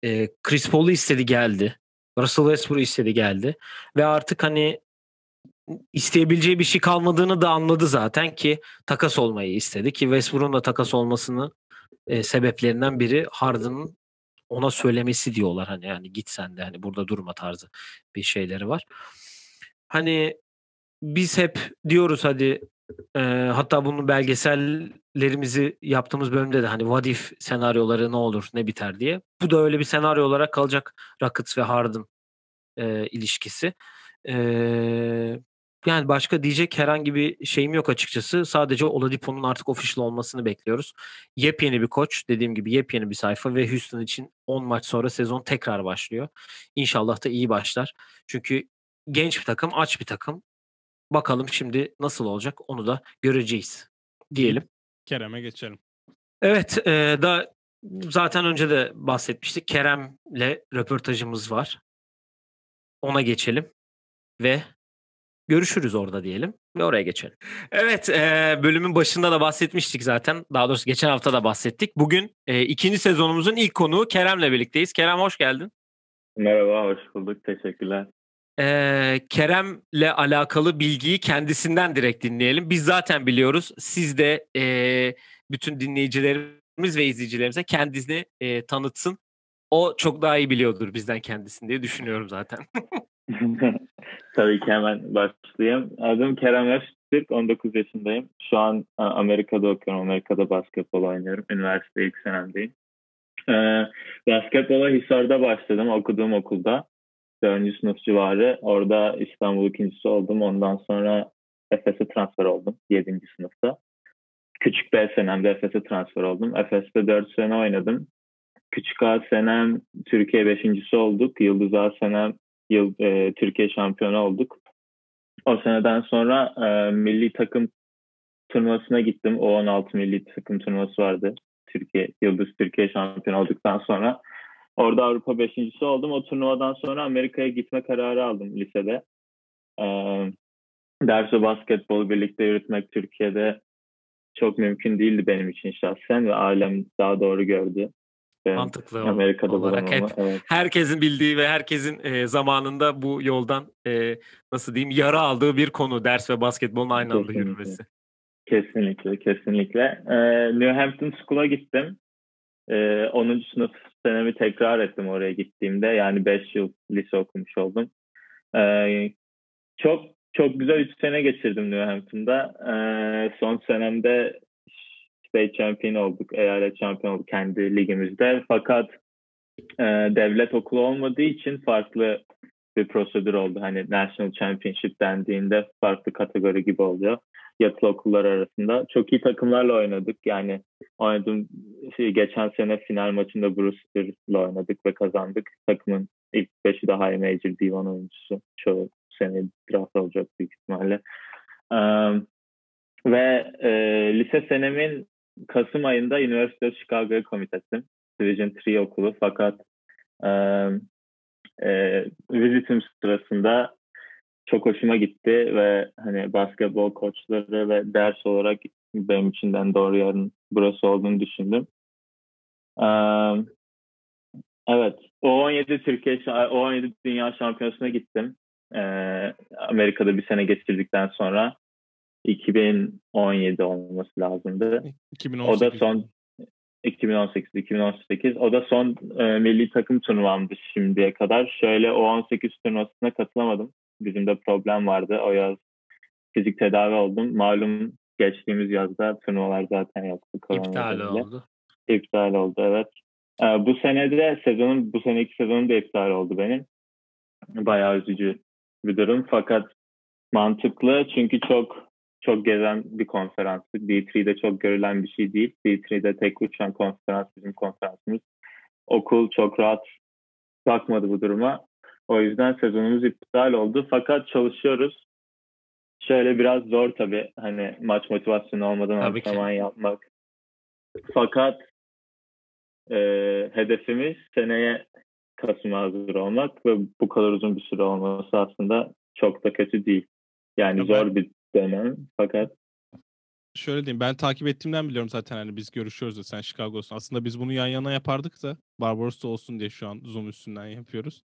Ee, Chris Paul'u istedi geldi. Russell Westbrook istedi geldi. Ve artık hani isteyebileceği bir şey kalmadığını da anladı zaten ki takas olmayı istedi ki Westbrook'un da takas olmasını e, sebeplerinden biri Harden'ın ona söylemesi diyorlar hani yani git sen de hani burada durma tarzı bir şeyleri var. Hani biz hep diyoruz hadi e, hatta bunun belgesellerimizi yaptığımız bölümde de hani what if senaryoları ne olur ne biter diye. Bu da öyle bir senaryo olarak kalacak Rockets ve Harden e, ilişkisi. E, yani başka diyecek herhangi bir şeyim yok açıkçası. Sadece Oladipo'nun artık official olmasını bekliyoruz. Yepyeni bir koç, dediğim gibi yepyeni bir sayfa ve Houston için 10 maç sonra sezon tekrar başlıyor. İnşallah da iyi başlar. Çünkü genç bir takım, aç bir takım. Bakalım şimdi nasıl olacak onu da göreceğiz diyelim. Kerem'e geçelim. Evet, e, da zaten önce de bahsetmiştik. Kerem'le röportajımız var. Ona geçelim ve görüşürüz orada diyelim ve oraya geçelim. Evet e, bölümün başında da bahsetmiştik zaten. Daha doğrusu geçen hafta da bahsettik. Bugün e, ikinci sezonumuzun ilk konuğu Kerem'le birlikteyiz. Kerem hoş geldin. Merhaba, hoş bulduk. Teşekkürler. Ee, Kerem'le alakalı bilgiyi kendisinden direkt dinleyelim. Biz zaten biliyoruz. Siz de e, bütün dinleyicilerimiz ve izleyicilerimize kendisini e, tanıtsın. O çok daha iyi biliyordur bizden kendisini diye düşünüyorum zaten. <laughs> Tabii ki hemen başlayayım. Adım Kerem Öztürk, 19 yaşındayım. Şu an Amerika'da okuyorum. Amerika'da basketbol oynuyorum. Üniversite ilk senemdeyim. Ee, basketbola Hisar'da başladım okuduğum okulda. 4. sınıf civarı. Orada İstanbul ikincisi oldum. Ondan sonra Efes'e transfer oldum 7. sınıfta. Küçük B senemde Efes'e transfer oldum. Efes'te 4 sene oynadım. Küçük A senem Türkiye beşincisi olduk. Yıldız A senem yıl, e, Türkiye şampiyonu olduk. O seneden sonra e, milli takım turnuvasına gittim. O 16 milli takım turnuvası vardı. Türkiye Yıldız Türkiye şampiyonu olduktan sonra orada Avrupa beşincisi oldum. O turnuvadan sonra Amerika'ya gitme kararı aldım lisede. E, ders ve basketbolu birlikte yürütmek Türkiye'de çok mümkün değildi benim için şahsen ve ailem daha doğru gördü. Mantıklı Amerika'da olarak hep evet. herkesin bildiği ve herkesin e, zamanında bu yoldan e, nasıl diyeyim yara aldığı bir konu ders ve basketbolun aynı anda yürümesi. Kesinlikle, kesinlikle. Ee, New Hampton School'a gittim. Ee, 10. sınıf senemi tekrar ettim oraya gittiğimde. Yani 5 yıl lise okumuş oldum. Ee, çok çok güzel 3 sene geçirdim New Hampton'da. Ee, son senemde state champion olduk, eyalet şampiyon olduk kendi ligimizde. Fakat e, devlet okulu olmadığı için farklı bir prosedür oldu. Hani National Championship dendiğinde farklı kategori gibi oluyor. Yatılı okullar arasında. Çok iyi takımlarla oynadık. Yani oynadım şey, geçen sene final maçında Brewster'la oynadık ve kazandık. Takımın ilk beşi de high major divan oyuncusu. Çoğu sene draft olacak büyük ihtimalle. Um, ve e, lise senemin Kasım ayında University of Chicago'ya commit ettim. Division 3 okulu fakat e, e, vizitim sırasında çok hoşuma gitti ve hani basketbol koçları ve ders olarak benim içinden doğru yerin burası olduğunu düşündüm. Um, evet, O17 Türkiye, O17 Dünya Şampiyonası'na gittim. Ee, Amerika'da bir sene geçirdikten sonra 2017 olması lazımdı. 2018. O da son 2018 2018 o da son e, milli takım turnuvamdı şimdiye kadar. Şöyle o 18 turnuvasına katılamadım. Bizim de problem vardı. O yaz fizik tedavi oldum. Malum geçtiğimiz yazda turnuvalar zaten yoktu. İptal oldu. İptal oldu evet. Ee, bu sene de sezonun bu seneki sezonum da iptal oldu benim. Bayağı üzücü bir durum fakat mantıklı çünkü çok çok gezen bir konferans. D3'de çok görülen bir şey değil. D3'de tek uçan konferans bizim konferansımız. Okul çok rahat bakmadı bu duruma. O yüzden sezonumuz iptal oldu. Fakat çalışıyoruz. Şöyle biraz zor tabii. Hani maç motivasyonu olmadan antrenman yapmak. Fakat e, hedefimiz seneye Kasım'a hazır olmak ve bu kadar uzun bir süre olması aslında çok da kötü değil. Yani ya zor bir dönem fakat şöyle diyeyim ben takip ettiğimden biliyorum zaten hani biz görüşüyoruz da sen Chicago'sun. Aslında biz bunu yan yana yapardık da Barbaros'ta olsun diye şu an Zoom üstünden yapıyoruz.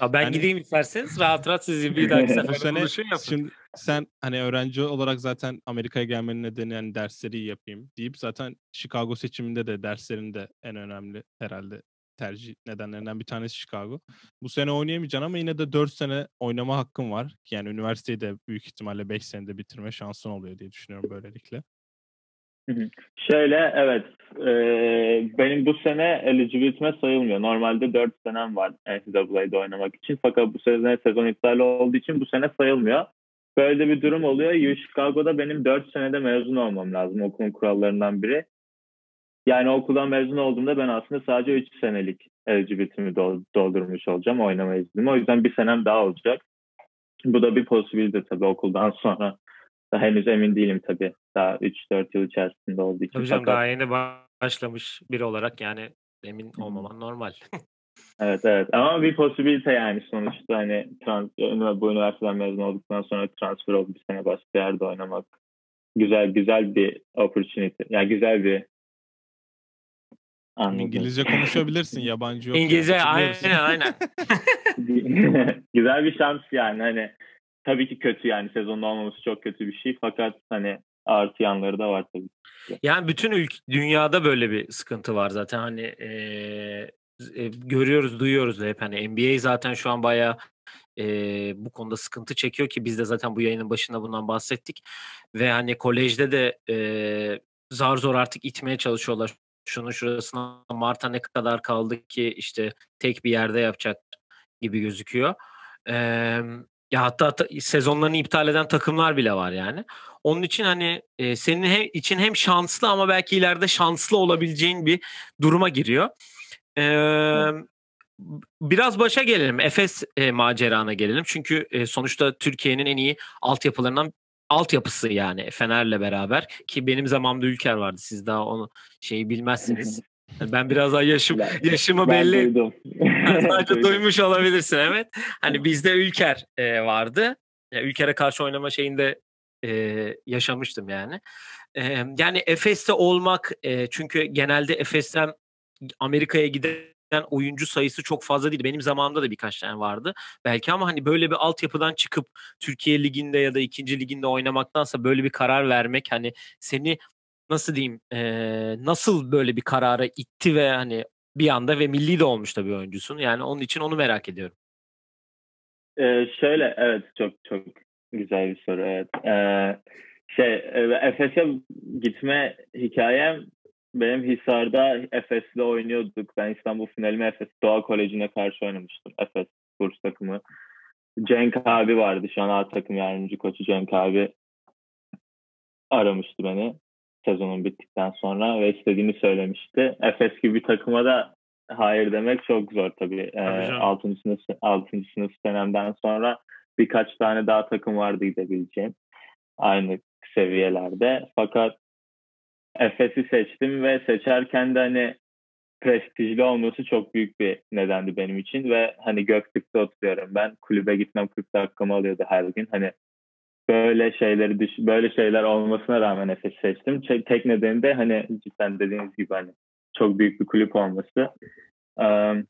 Ya ben yani, gideyim isterseniz rahat rahat sizi bir dahaki <laughs> sefer sene. Şimdi sen hani öğrenci olarak zaten Amerika'ya gelmenin nedeni yani dersleri yapayım deyip zaten Chicago seçiminde de derslerin de en önemli herhalde tercih nedenlerinden bir tanesi Chicago. Bu sene oynayamayacaksın ama yine de 4 sene oynama hakkın var. Yani üniversiteyi de büyük ihtimalle 5 senede bitirme şansın oluyor diye düşünüyorum böylelikle. Şöyle evet e, benim bu sene eligibility'me sayılmıyor. Normalde 4 senem var NCAA'de oynamak için. Fakat bu sene sezon iptali olduğu için bu sene sayılmıyor. Böyle bir durum oluyor. Chicago'da benim 4 senede mezun olmam lazım okulun kurallarından biri. Yani okuldan mezun olduğumda ben aslında sadece 3 senelik eligibility'mi doldurmuş olacağım oynama iznimi. O yüzden bir senem daha olacak. Bu da bir possibility tabii okuldan <laughs> sonra. Daha henüz emin değilim tabii. Daha 3-4 yıl içerisinde olduğu için. Tabii canım Fakat... daha yeni başlamış biri olarak yani emin olmaman normal. <laughs> evet evet ama bir possibility yani sonuçta hani trans, bu üniversiteden mezun olduktan sonra transfer olup bir sene başka yerde oynamak güzel güzel bir opportunity. Yani güzel bir Anladım. İngilizce konuşabilirsin, yabancı yok. İngilizce yani. aynen aynen. <laughs> <laughs> Güzel bir şans yani hani tabii ki kötü yani sezonda olmaması çok kötü bir şey fakat hani artı yanları da var tabii. Yani bütün ülke, dünyada böyle bir sıkıntı var zaten hani e, e, görüyoruz, duyuyoruz da hep hani NBA zaten şu an bayağı e, bu konuda sıkıntı çekiyor ki biz de zaten bu yayının başında bundan bahsettik ve hani kolejde de e, zar zor artık itmeye çalışıyorlar şunun şurasına Mart'a ne kadar kaldı ki işte tek bir yerde yapacak gibi gözüküyor. Ee, ya hatta ta, sezonlarını iptal eden takımlar bile var yani. Onun için hani e, senin hem, için hem şanslı ama belki ileride şanslı olabileceğin bir duruma giriyor. Ee, biraz başa gelelim. Efes e, macerana gelelim. Çünkü e, sonuçta Türkiye'nin en iyi altyapılarından altyapısı yani Fener'le beraber ki benim zamanımda Ülker vardı. Siz daha onu şeyi bilmezsiniz. Ben biraz daha yaşım yaşımı ben belli. Duydum. Sadece <laughs> duymuş olabilirsin evet. Hani bizde Ülker e, vardı. Yani Ülker'e karşı oynama şeyinde e, yaşamıştım yani. E, yani Efes'te olmak e, çünkü genelde Efes'ten Amerika'ya giden oyuncu sayısı çok fazla değil. Benim zamanımda da birkaç tane vardı. Belki ama hani böyle bir altyapıdan çıkıp Türkiye liginde ya da ikinci liginde oynamaktansa böyle bir karar vermek hani seni nasıl diyeyim e, nasıl böyle bir karara itti ve hani bir anda ve milli de olmuş da bir oyuncusun. Yani onun için onu merak ediyorum. Ee, şöyle evet çok çok Güzel bir soru evet. Ee, şey Efes'e gitme hikayem benim Hisar'da Efes'le oynuyorduk. Ben İstanbul finalimi Efes Doğa Koleji'ne karşı oynamıştım. Efes kurs takımı. Cenk abi vardı. Şu an A takım yardımcı koçu Cenk abi aramıştı beni sezonun bittikten sonra ve istediğini söylemişti. Efes gibi bir takıma da hayır demek çok zor tabii. tabii ee, 6. sınıf 6. sınıf senemden sonra birkaç tane daha takım vardı gidebileceğim. Aynı seviyelerde. Fakat Efes'i seçtim ve seçerken de hani prestijli olması çok büyük bir nedendi benim için ve hani Göktürk'te oturuyorum ben. Kulübe gitmem 40 dakikamı alıyordu her gün. Hani böyle şeyleri düş böyle şeyler olmasına rağmen Efes seçtim. Tek nedeni de hani cidden dediğiniz gibi hani çok büyük bir kulüp olması. Um,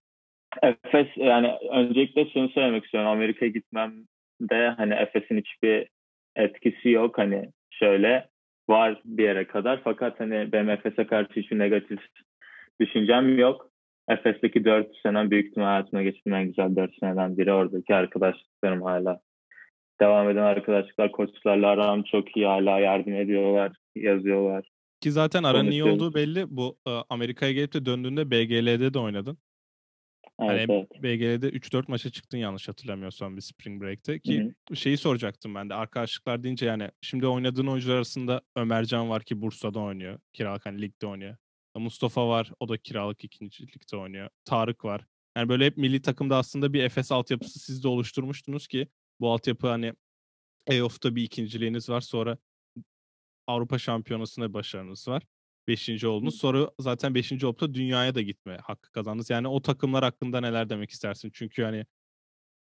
Efes yani öncelikle şunu söylemek istiyorum. Amerika'ya gitmemde hani Efes'in hiçbir etkisi yok. Hani şöyle var bir yere kadar fakat hani benim Efes'e karşı hiçbir negatif düşüncem yok. Efes'teki 4 sene büyük ihtimal hayatıma geçtiğim en güzel 4 seneden biri oradaki arkadaşlıklarım hala devam eden arkadaşlıklar koçlarla aram çok iyi hala yardım ediyorlar, yazıyorlar. Ki zaten aran iyi olduğu belli. Bu e, Amerika'ya gelip de döndüğünde BGL'de de oynadın. Evet, hani evet. BGL'de 3-4 maça çıktın yanlış hatırlamıyorsam bir Spring Break'te. Ki Hı-hı. şeyi soracaktım ben de arkadaşlıklar deyince yani şimdi oynadığın oyuncular arasında Ömercan var ki Bursa'da oynuyor. Kiralık hani ligde oynuyor. Mustafa var o da kiralık ikinci ligde oynuyor. Tarık var. Yani böyle hep milli takımda aslında bir Efes altyapısı siz de oluşturmuştunuz ki bu altyapı hani playoff'ta bir ikinciliğiniz var. Sonra Avrupa Şampiyonası'nda başarınız var. Beşinci oldunuz. Sonra zaten beşinci olup da dünyaya da gitme hakkı kazandınız. Yani o takımlar hakkında neler demek istersin? Çünkü hani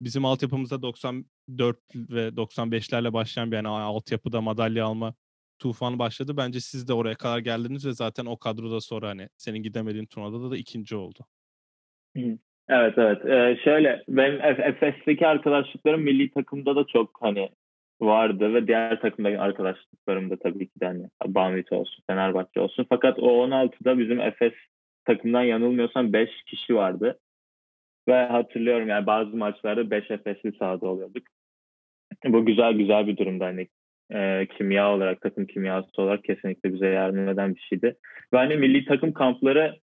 bizim altyapımızda 94 ve 95'lerle başlayan bir yani altyapıda madalya alma tufanı başladı. Bence siz de oraya kadar geldiniz ve zaten o kadroda sonra hani senin gidemediğin turnuvada da ikinci oldu. Evet evet. Ee, şöyle benim Efes'teki arkadaşlıklarım milli takımda da çok hani vardı ve diğer takımdaki arkadaşlıklarım da tabii ki de hani Banvit olsun, Fenerbahçe olsun. Fakat o 16'da bizim Efes takımdan yanılmıyorsam 5 kişi vardı. Ve hatırlıyorum yani bazı maçlarda 5 Efesli sahada oluyorduk. Bu güzel güzel bir durumda hani e, kimya olarak, takım kimyası olarak kesinlikle bize yardım eden bir şeydi. Ve hani milli takım kampları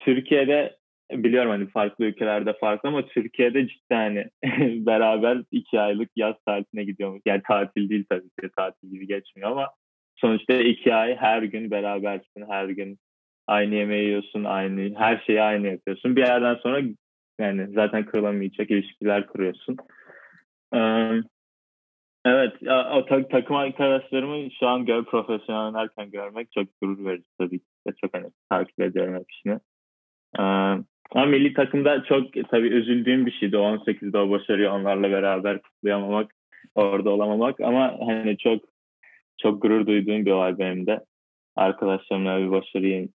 Türkiye'de biliyorum hani farklı ülkelerde farklı ama Türkiye'de cidden hani <laughs> beraber iki aylık yaz tatiline gidiyormuş. Yani tatil değil tabii ki tatil gibi geçmiyor ama sonuçta iki ay her gün berabersin, her gün aynı yemeği yiyorsun, aynı her şeyi aynı yapıyorsun. Bir yerden sonra yani zaten kırılamayacak ilişkiler kuruyorsun. evet, o ta- takım arkadaşlarımı şu an gör profesyonel oynarken görmek çok gurur verici tabii ki. Çok hani takip ediyorum hepsini. Ama milli takımda çok tabii üzüldüğüm bir şeydi. 18'de o başarıyı onlarla beraber kutlayamamak, orada olamamak. Ama hani çok çok gurur duyduğum bir olay benim de. Arkadaşlarımla bir başarıyı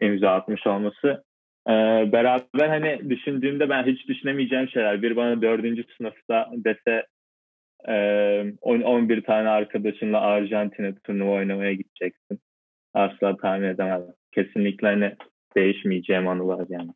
imza atmış olması. Ee, beraber hani düşündüğümde ben hiç düşünemeyeceğim şeyler. Bir bana dördüncü sınıfta dese e, 11 tane arkadaşınla Arjantin'e turnuva oynamaya gideceksin. Asla tahmin edemem. Kesinlikle hani değişmeyeceğim anılar yani.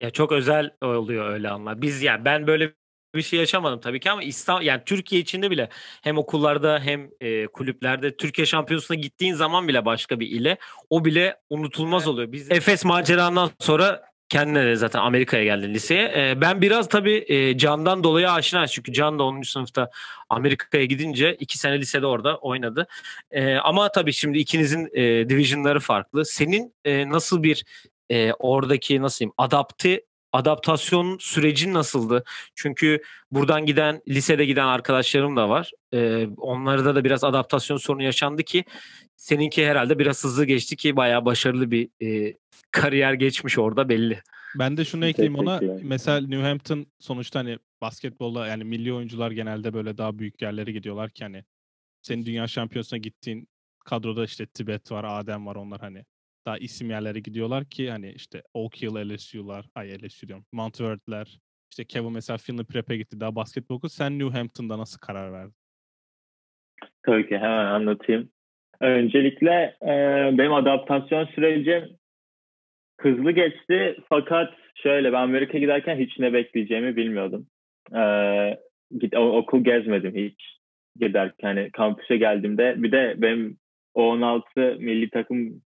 Ya çok özel oluyor öyle anlar. Biz yani ben böyle bir şey yaşamadım tabii ki ama İstanbul yani Türkiye içinde bile hem okullarda hem e, kulüplerde Türkiye Şampiyonası'na gittiğin zaman bile başka bir ile o bile unutulmaz oluyor. Biz Efes macerandan sonra kendine de zaten Amerika'ya geldin liseye. E, ben biraz tabii e, Can'dan dolayı aşina çünkü Can da 10. sınıfta Amerika'ya gidince iki sene lisede orada oynadı. E, ama tabii şimdi ikinizin e, divisionları farklı. Senin e, nasıl bir e, oradaki nasıl diyeyim adapte adaptasyon süreci nasıldı? Çünkü buradan giden lisede giden arkadaşlarım da var. E, onlarda da biraz adaptasyon sorunu yaşandı ki seninki herhalde biraz hızlı geçti ki bayağı başarılı bir e, kariyer geçmiş orada belli. Ben de şunu ekleyeyim ona. Mesela New Hampton sonuçta hani basketbolda yani milli oyuncular genelde böyle daha büyük yerlere gidiyorlar ki hani senin dünya şampiyonasına gittiğin kadroda işte Tibet var, Adem var onlar hani daha isim yerlere gidiyorlar ki hani işte Oak Hill LSU'lar, ay LSU diyorum, Montworth'ler, işte Kevin mesela Finley Prep'e gitti daha basketbol okudu. Sen New Hampton'da nasıl karar verdin? Tabii ki hemen anlatayım. Öncelikle e, benim adaptasyon sürecim hızlı geçti fakat şöyle ben Amerika'ya giderken hiç ne bekleyeceğimi bilmiyordum. E, git, okul gezmedim hiç. giderken hani kampüse geldiğimde bir de benim O16 milli takım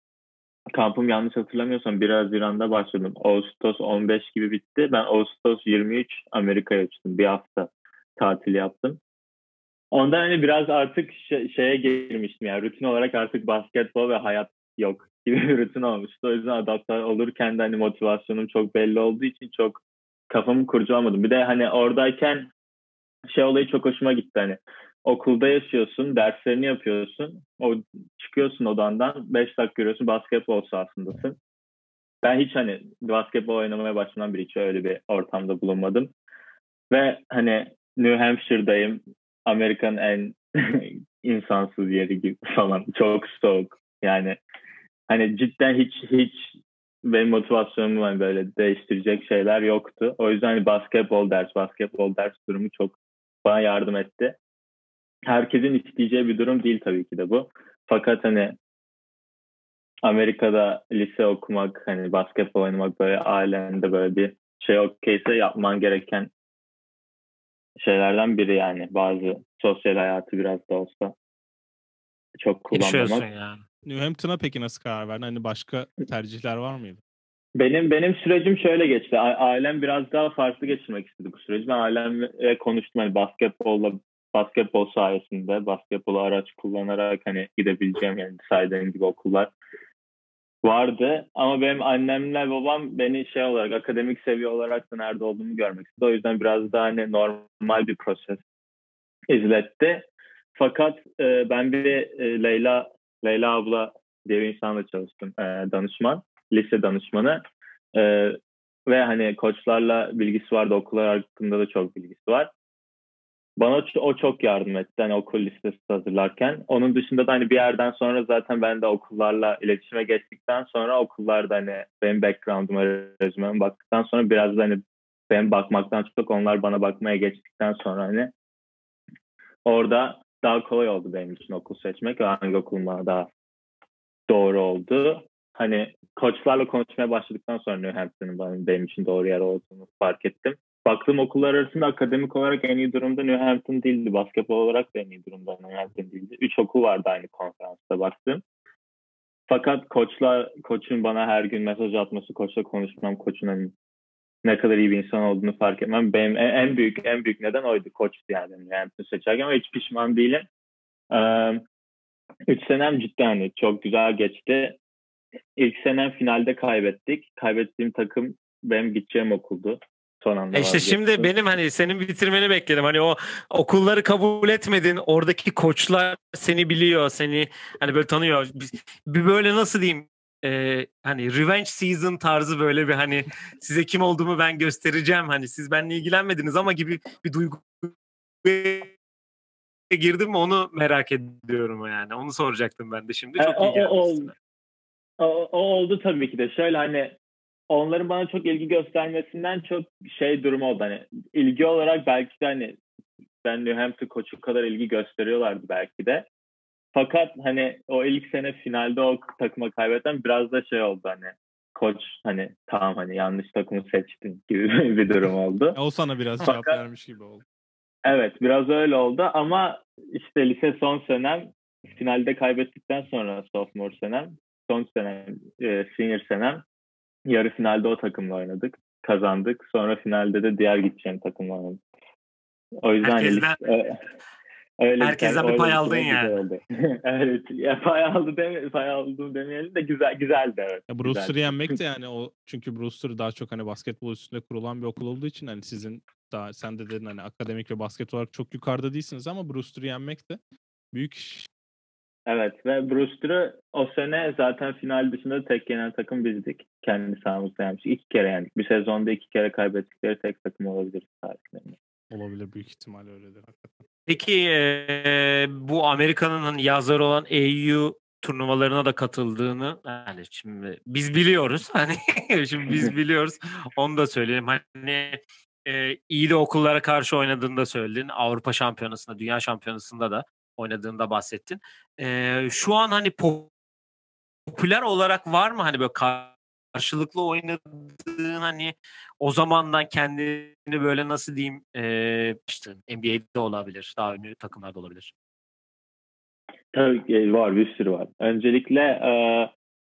kampım yanlış hatırlamıyorsam 1 Haziran'da başladım. Ağustos 15 gibi bitti. Ben Ağustos 23 Amerika'ya uçtum. Bir hafta tatil yaptım. Ondan hani biraz artık şeye girmiştim yani rutin olarak artık basketbol ve hayat yok gibi <laughs> bir rutin olmuştu. O yüzden adapte olurken de hani motivasyonum çok belli olduğu için çok kafamı kurcalamadım. Bir de hani oradayken şey olayı çok hoşuma gitti hani okulda yaşıyorsun, derslerini yapıyorsun. O çıkıyorsun odandan 5 dakika yürüyorsun basketbol sahasındasın. Ben hiç hani basketbol oynamaya başladan beri hiç öyle bir ortamda bulunmadım. Ve hani New Hampshire'dayım. Amerika'nın en <laughs> insansız yeri gibi falan. Çok soğuk. Yani hani cidden hiç hiç benim motivasyonumu hani böyle değiştirecek şeyler yoktu. O yüzden hani basketbol ders, basketbol ders durumu çok bana yardım etti. Herkesin isteyeceği bir durum değil tabii ki de bu. Fakat hani Amerika'da lise okumak, hani basketbol oynamak böyle ailende böyle bir şey okeyse yapman gereken şeylerden biri yani. Bazı sosyal hayatı biraz da olsa çok kullanmamak. yani. New Hampton'a peki nasıl karar verdin? Hani başka tercihler var mıydı? Benim benim sürecim şöyle geçti. Ailem biraz daha farklı geçirmek istedi bu süreci. Ben ailemle konuştum hani basketbolla basketbol sayesinde basketbolu araç kullanarak hani gidebileceğim yani saydığım gibi okullar vardı. Ama benim annemle babam beni şey olarak akademik seviye olarak da nerede olduğumu görmek istedi. O yüzden biraz daha hani normal bir proses izletti. Fakat e, ben bir e, Leyla Leyla abla diye bir insanla çalıştım. E, danışman, lise danışmanı. E, ve hani koçlarla bilgisi vardı, okullar hakkında da çok bilgisi var. Bana o çok yardım etti hani okul listesi hazırlarken. Onun dışında da hani bir yerden sonra zaten ben de okullarla iletişime geçtikten sonra okullarda hani benim background'uma, rezümeme baktıktan sonra biraz da hani benim bakmaktan çok onlar bana bakmaya geçtikten sonra hani orada daha kolay oldu benim için okul seçmek ve hangi okuluma daha doğru oldu. Hani koçlarla konuşmaya başladıktan sonra New Hampton'ın benim için doğru yer olduğunu fark ettim. Baktığım okullar arasında akademik olarak en iyi durumda New Hampton değildi. Basketbol olarak da en iyi durumda New Hampton değildi. Üç okul vardı aynı konferansta baktım. Fakat koçla, koçun bana her gün mesaj atması, koçla konuşmam, koçun hani ne kadar iyi bir insan olduğunu fark etmem. Benim en büyük en büyük neden oydu koçtu yani. Yani seçerken ama hiç pişman değilim. Üç senem cidden hani çok güzel geçti. İlk senem finalde kaybettik. Kaybettiğim takım benim gideceğim okuldu. Son anda e işte şimdi benim hani senin bitirmeni bekledim. Hani o okulları kabul etmedin. Oradaki koçlar seni biliyor, seni hani böyle tanıyor. Bir böyle nasıl diyeyim? e, hani revenge season tarzı böyle bir hani size kim olduğumu ben göstereceğim hani siz benimle ilgilenmediniz ama gibi bir duygu girdim onu merak ediyorum yani onu soracaktım ben de şimdi çok e, iyi o, o. O, o oldu tabii ki de şöyle hani onların bana çok ilgi göstermesinden çok şey durum oldu hani ilgi olarak belki de hani ben New Hampshire koçu kadar ilgi gösteriyorlardı belki de fakat hani o ilk sene finalde o takıma kaybeden biraz da şey oldu hani koç hani tamam hani yanlış takımı seçtin <laughs> gibi bir durum oldu. <laughs> o sana biraz Fakat, cevap vermiş gibi oldu. Evet biraz öyle oldu ama işte lise son senem finalde kaybettikten sonra sophomore senem son senem e, senior senem yarı finalde o takımla oynadık. Kazandık. Sonra finalde de diğer gideceğim takımla oynadık. O yüzden Herkesten, e, Öyle Herkesten bir, bir pay aldın yani. <laughs> evet. Ya pay aldı deme, pay aldım demeyelim de güzel güzeldi evet. Ya Brewster'ı yenmek de yani o çünkü Brewster daha çok hani basketbol üstünde kurulan bir okul olduğu için hani sizin daha sen de dedin hani akademik ve basket olarak çok yukarıda değilsiniz ama Brewster'ı yenmek de büyük iş. Evet ve Brewster'ı o sene zaten final dışında tek yenen takım bizdik. Kendi sahamızda yenmiş. İki kere yendik. Bir sezonda iki kere kaybettikleri tek takım olabilir tarihlerinde. Olabilir büyük ihtimal öyledir hakikaten. Peki e, bu Amerika'nın hani yazarı olan AU turnuvalarına da katıldığını yani şimdi biz biliyoruz hani <laughs> şimdi biz <laughs> biliyoruz onu da söyleyeyim hani e, iyi de okullara karşı oynadığını da söyledin Avrupa Şampiyonası'nda Dünya Şampiyonası'nda da oynadığında bahsettin e, şu an hani popüler olarak var mı hani böyle karşılıklı oynadığın hani o zamandan kendini böyle nasıl diyeyim e, işte NBA'de olabilir. Daha ünlü takımlarda olabilir. Tabii ki var bir sürü var. Öncelikle e,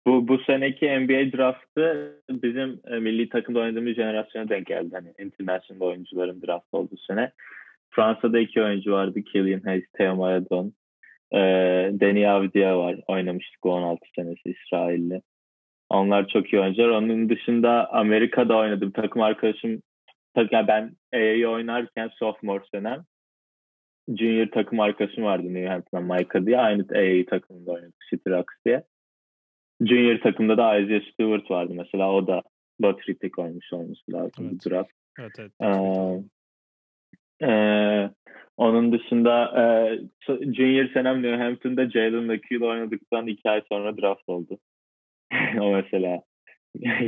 bu bu seneki NBA draftı bizim e, milli takımda oynadığımız jenerasyona denk geldi. Hani international oyuncuların draft olduğu sene. Fransa'da iki oyuncu vardı. Killian Hayes, Theo Maradon. E, Deni Avdia var. Oynamıştık 16 senesi İsrailli. Onlar çok iyi oyuncular. Onun dışında Amerika'da oynadım. Takım arkadaşım yani ben AA'yı oynarken sophomore senem junior takım arkadaşım vardı New Hampton'da Micah diye. Aynı AA takımında oynadık Rocks diye. Junior takımda da Isaiah Stewart vardı mesela. O da pick oynamış olması lazım evet. draft. Evet, evet. Ee, e, onun dışında e, junior senem New Hampton'da Jalen McHugh oynadıktan iki ay sonra draft oldu. <laughs> o mesela <laughs>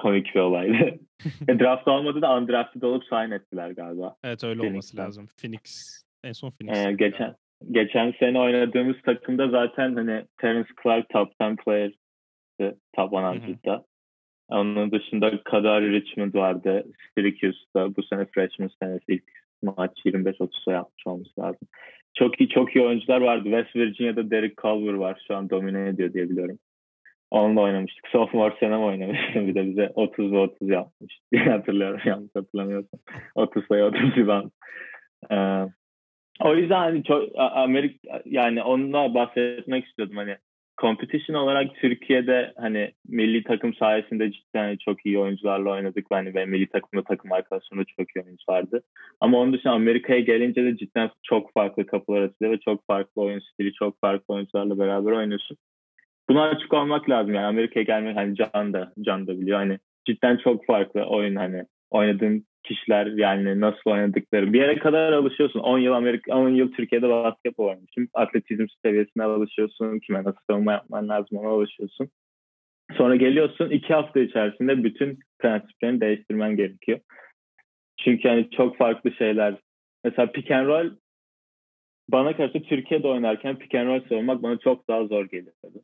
komik bir olaydı. <laughs> e, draft olmadı da undrafted olup sign ettiler galiba. Evet öyle Phoenix'ten. olması lazım. Phoenix en son Phoenix. Ee, geçen geçen sene oynadığımız takımda zaten hani Terence Clark top 10 player top 100'da. Onun dışında Kadar Richmond vardı. Syracuse'da bu sene freshman senesi ilk maç 25-30'a yapmış olması lazım. Çok iyi çok iyi oyuncular vardı. West Virginia'da Derek Culver var. Şu an domine ediyor diye biliyorum. Onunla oynamıştık. Sophomore sene oynamıştım. <laughs> Bir de bize 30 ve 30 yapmış. <laughs> Hatırlıyorum yanlış hatırlamıyorsam. 30 sayı 30 rebound. Ee, o yüzden hani çok Amerika yani onunla bahsetmek istiyordum hani competition olarak Türkiye'de hani milli takım sayesinde cidden hani çok iyi oyuncularla oynadık. Hani ve milli takımda takım arkadaşlarımda çok iyi oyuncu vardı. Ama onun dışında Amerika'ya gelince de cidden çok farklı kapılar açılıyor ve çok farklı oyun stili, çok farklı oyuncularla beraber oynuyorsun. Buna açık olmak lazım yani Amerika'ya gelmek hani Can da Can da biliyor hani cidden çok farklı oyun hani oynadığın kişiler yani nasıl oynadıkları bir yere kadar alışıyorsun. 10 yıl Amerika 10 yıl Türkiye'de basketbol oynamışım. Atletizm seviyesine alışıyorsun. Kime nasıl savunma yapman lazım ona alışıyorsun. Sonra geliyorsun iki hafta içerisinde bütün prensiplerini değiştirmen gerekiyor. Çünkü hani çok farklı şeyler. Mesela pick and roll bana karşı Türkiye'de oynarken pick and roll savunmak bana çok daha zor geliyordu.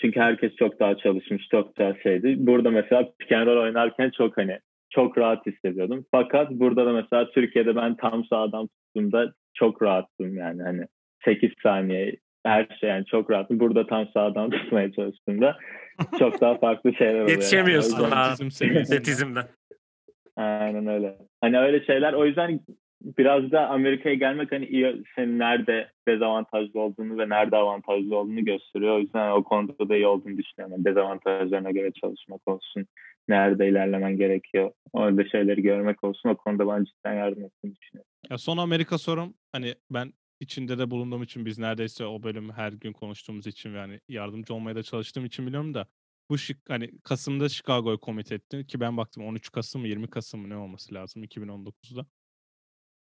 Çünkü herkes çok daha çalışmış, çok daha şeydi. Burada mesela pick and roll oynarken çok hani çok rahat hissediyordum. Fakat burada da mesela Türkiye'de ben tam sağdan tuttuğumda çok rahattım yani hani 8 saniye her şey yani çok rahattım. Burada tam sağdan <laughs> tutmaya çalıştığımda çok daha farklı şeyler oluyor. Yetişemiyorsun yani. atletizmden. Aynen öyle. Hani öyle şeyler o yüzden biraz da Amerika'ya gelmek hani iyi, senin nerede dezavantajlı olduğunu ve nerede avantajlı olduğunu gösteriyor. O yüzden o konuda da iyi olduğunu düşünüyorum. Yani dezavantajlarına göre çalışmak olsun nerede ilerlemen gerekiyor. Orada şeyleri görmek olsun. O konuda bana cidden yardım ettiğini düşünüyorum. Ya son Amerika sorum hani ben içinde de bulunduğum için biz neredeyse o bölüm her gün konuştuğumuz için yani yardımcı olmaya da çalıştığım için biliyorum da bu şık hani Kasım'da Chicago'ya komit etti ki ben baktım 13 Kasım mı 20 Kasım mı ne olması lazım 2019'da.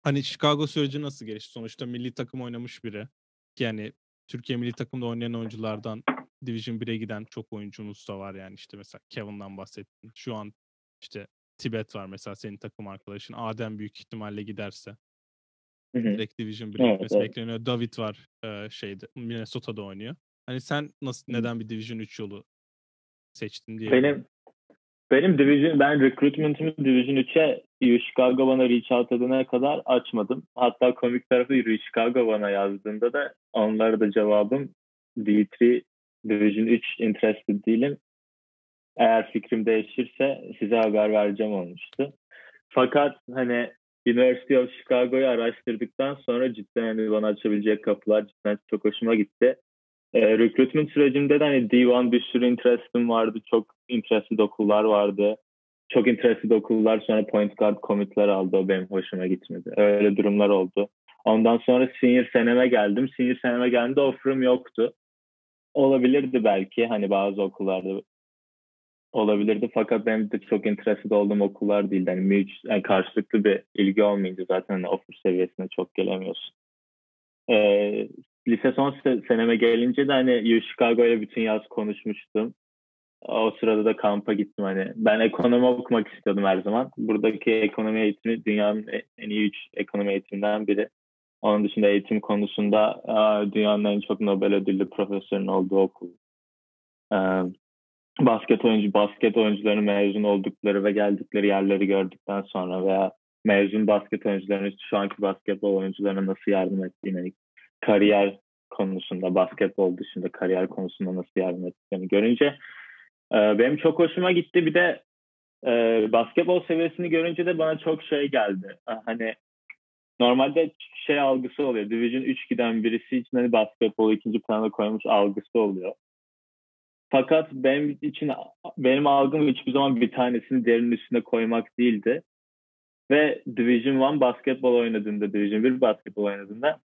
Hani Chicago süreci nasıl gelişti? Sonuçta milli takım oynamış biri. Yani Türkiye milli takımda oynayan oyunculardan Division 1'e giden çok oyuncumuz da var yani işte mesela Kevin'dan bahsettin. Şu an işte Tibet var mesela senin takım arkadaşın. Adem büyük ihtimalle giderse. Hı hı. Direkt Division 1'e evet, evet. bekleniyor. David var e, şeyde Minnesota'da oynuyor. Hani sen nasıl neden bir Division 3 yolu seçtin diye. Benim benim Division ben recruitment'ımı Division 3'e Bana reach out edene kadar açmadım. Hatta komik tarafı Chicago bana yazdığında da onlara da cevabım D3 Division 3 interested değilim. Eğer fikrim değişirse size haber vereceğim olmuştu. Fakat hani University of Chicago'yu araştırdıktan sonra cidden hani bana açabilecek kapılar cidden çok hoşuma gitti. E, recruitment sürecimde de hani D1 bir sürü interestim vardı. Çok interested okullar vardı. Çok interested okullar sonra point guard commitler aldı. O benim hoşuma gitmedi. Öyle durumlar oldu. Ondan sonra senior seneme geldim. Senior seneme geldiğinde offer'ım yoktu olabilirdi belki hani bazı okullarda olabilirdi fakat benim de çok interested olduğum okullar değil. Yani, müc, yani karşılıklı bir ilgi olmayınca zaten hani offer seviyesine çok gelemiyorsun. Ee, lise son seneme gelince de hani Chicago ile bütün yaz konuşmuştum. O sırada da kampa gittim hani. Ben ekonomi okumak istiyordum her zaman. Buradaki ekonomi eğitimi dünyanın en iyi üç ekonomi eğitiminden biri. Onun dışında eğitim konusunda dünyanın en çok Nobel ödüllü profesörün olduğu okul. basket oyuncu basket oyuncularının mezun oldukları ve geldikleri yerleri gördükten sonra veya mezun basket oyuncularının şu anki basketbol oyuncularına nasıl yardım ettiğini, kariyer konusunda, basketbol dışında kariyer konusunda nasıl yardım ettiğini görünce e, benim çok hoşuma gitti. Bir de e, basketbol seviyesini görünce de bana çok şey geldi. E, hani normalde şey algısı oluyor. Division 3 giden birisi için hani basketbolu ikinci plana koymuş algısı oluyor. Fakat benim için benim algım hiçbir zaman bir tanesini derinin üstüne koymak değildi. Ve Division 1 basketbol oynadığında, Division 1 basketbol oynadığında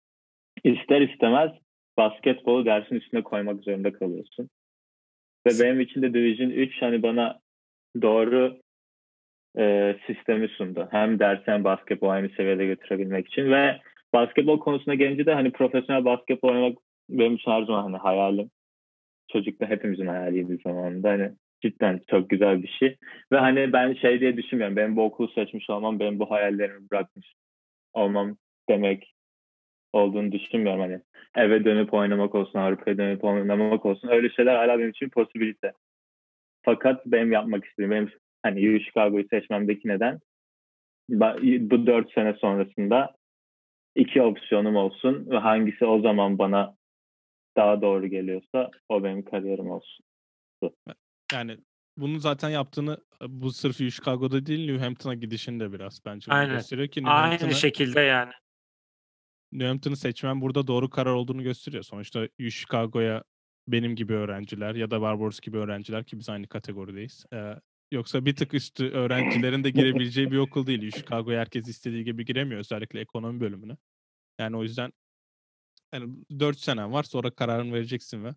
ister istemez basketbolu dersin üstüne koymak zorunda kalıyorsun. Ve benim için de Division 3 hani bana doğru e, sistemi sundu. Hem ders hem basketbol aynı seviyede götürebilmek için ve basketbol konusuna gelince de hani profesyonel basketbol oynamak benim için her zaman hani hayalim. Çocukta hepimizin hayaliydi zamanında. Hani cidden çok güzel bir şey. Ve hani ben şey diye düşünmüyorum. Ben bu okulu seçmiş olmam, benim bu hayallerimi bırakmış olmam demek olduğunu düşünmüyorum. Hani eve dönüp oynamak olsun, Avrupa'ya dönüp oynamak olsun. Öyle şeyler hala benim için posibilite. Fakat benim yapmak istediğim, benim hani U Chicago'yu seçmemdeki neden bu dört sene sonrasında iki opsiyonum olsun ve hangisi o zaman bana daha doğru geliyorsa o benim kariyerim olsun. Yani bunu zaten yaptığını bu sırf U Chicago'da değil New Hampton'a gidişin de biraz bence Aynen. gösteriyor ki New Aynı şekilde yani. New Hampton'ı seçmen burada doğru karar olduğunu gösteriyor. Sonuçta U Chicago'ya benim gibi öğrenciler ya da Barbaros gibi öğrenciler ki biz aynı kategorideyiz. Ee, yoksa bir tık üstü öğrencilerin de <laughs> girebileceği bir okul değil. Chicago'ya herkes istediği gibi giremiyor özellikle ekonomi bölümüne. Yani o yüzden yani 4 senen var sonra kararını vereceksin ve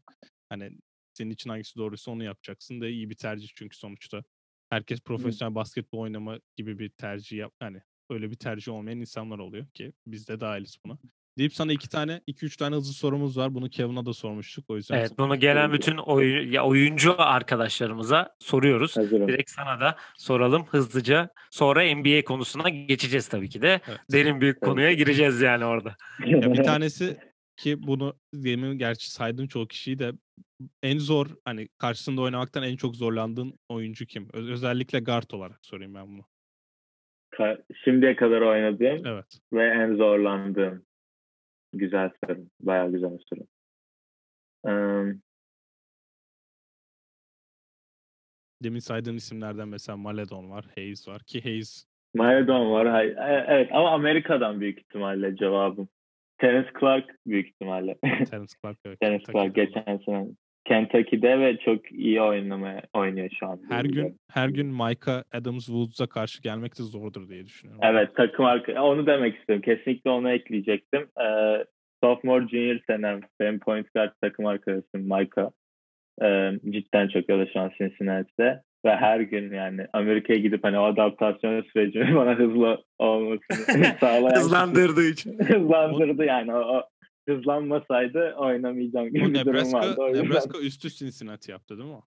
hani senin için hangisi doğruysa onu yapacaksın da iyi bir tercih çünkü sonuçta herkes profesyonel basketbol oynama gibi bir tercih yap yani öyle bir tercih olmayan insanlar oluyor ki biz de dahiliz buna. Deyip sana iki tane, iki üç tane hızlı sorumuz var. Bunu Kevin'a da sormuştuk. O yüzden Evet bunu gelen bütün oyun, ya oyuncu arkadaşlarımıza soruyoruz. Hazırım. Direkt sana da soralım hızlıca. Sonra NBA konusuna geçeceğiz tabii ki de. Evet. Derin büyük Evet. konuya gireceğiz yani orada. Ya bir tanesi ki bunu demin gerçi saydığın çoğu kişiyi de en zor hani karşısında oynamaktan en çok zorlandığın oyuncu kim? Özellikle guard olarak sorayım ben bunu. Ka- Şimdiye kadar oynadığım Evet. ve en zorlandığım güzel soru. Bayağı güzel bir soru. Eee, Demin saydığın isimlerden mesela Maledon var, Hayes var ki Hayes Maradona var. E- Evet ama Amerika'dan büyük ihtimalle cevabım. Terence Clark büyük ihtimalle. Terence Clark evet, <laughs> Terence Clark geçen sene Kentucky'de ve çok iyi oynamaya oynuyor şu an. Her gün her gün Micah Adams Woods'a karşı gelmek de zordur diye düşünüyorum. Evet takım arka onu demek istiyorum. Kesinlikle onu ekleyecektim. Ee, sophomore junior senem benim point guard takım arkadaşım Micah. Ee, cidden çok iyi şu an Cincinnati'de. Ve her gün yani Amerika'ya gidip hani o adaptasyon sürecini <laughs> bana hızlı olmasını <laughs> sağlayan Hızlandırdığı <laughs> için. hızlandırdı yani o, o hızlanmasaydı oynamayacağım gibi bir durum Nebraska, vardı. O yüzden Nebraska üstü Cincinnati yaptı değil mi?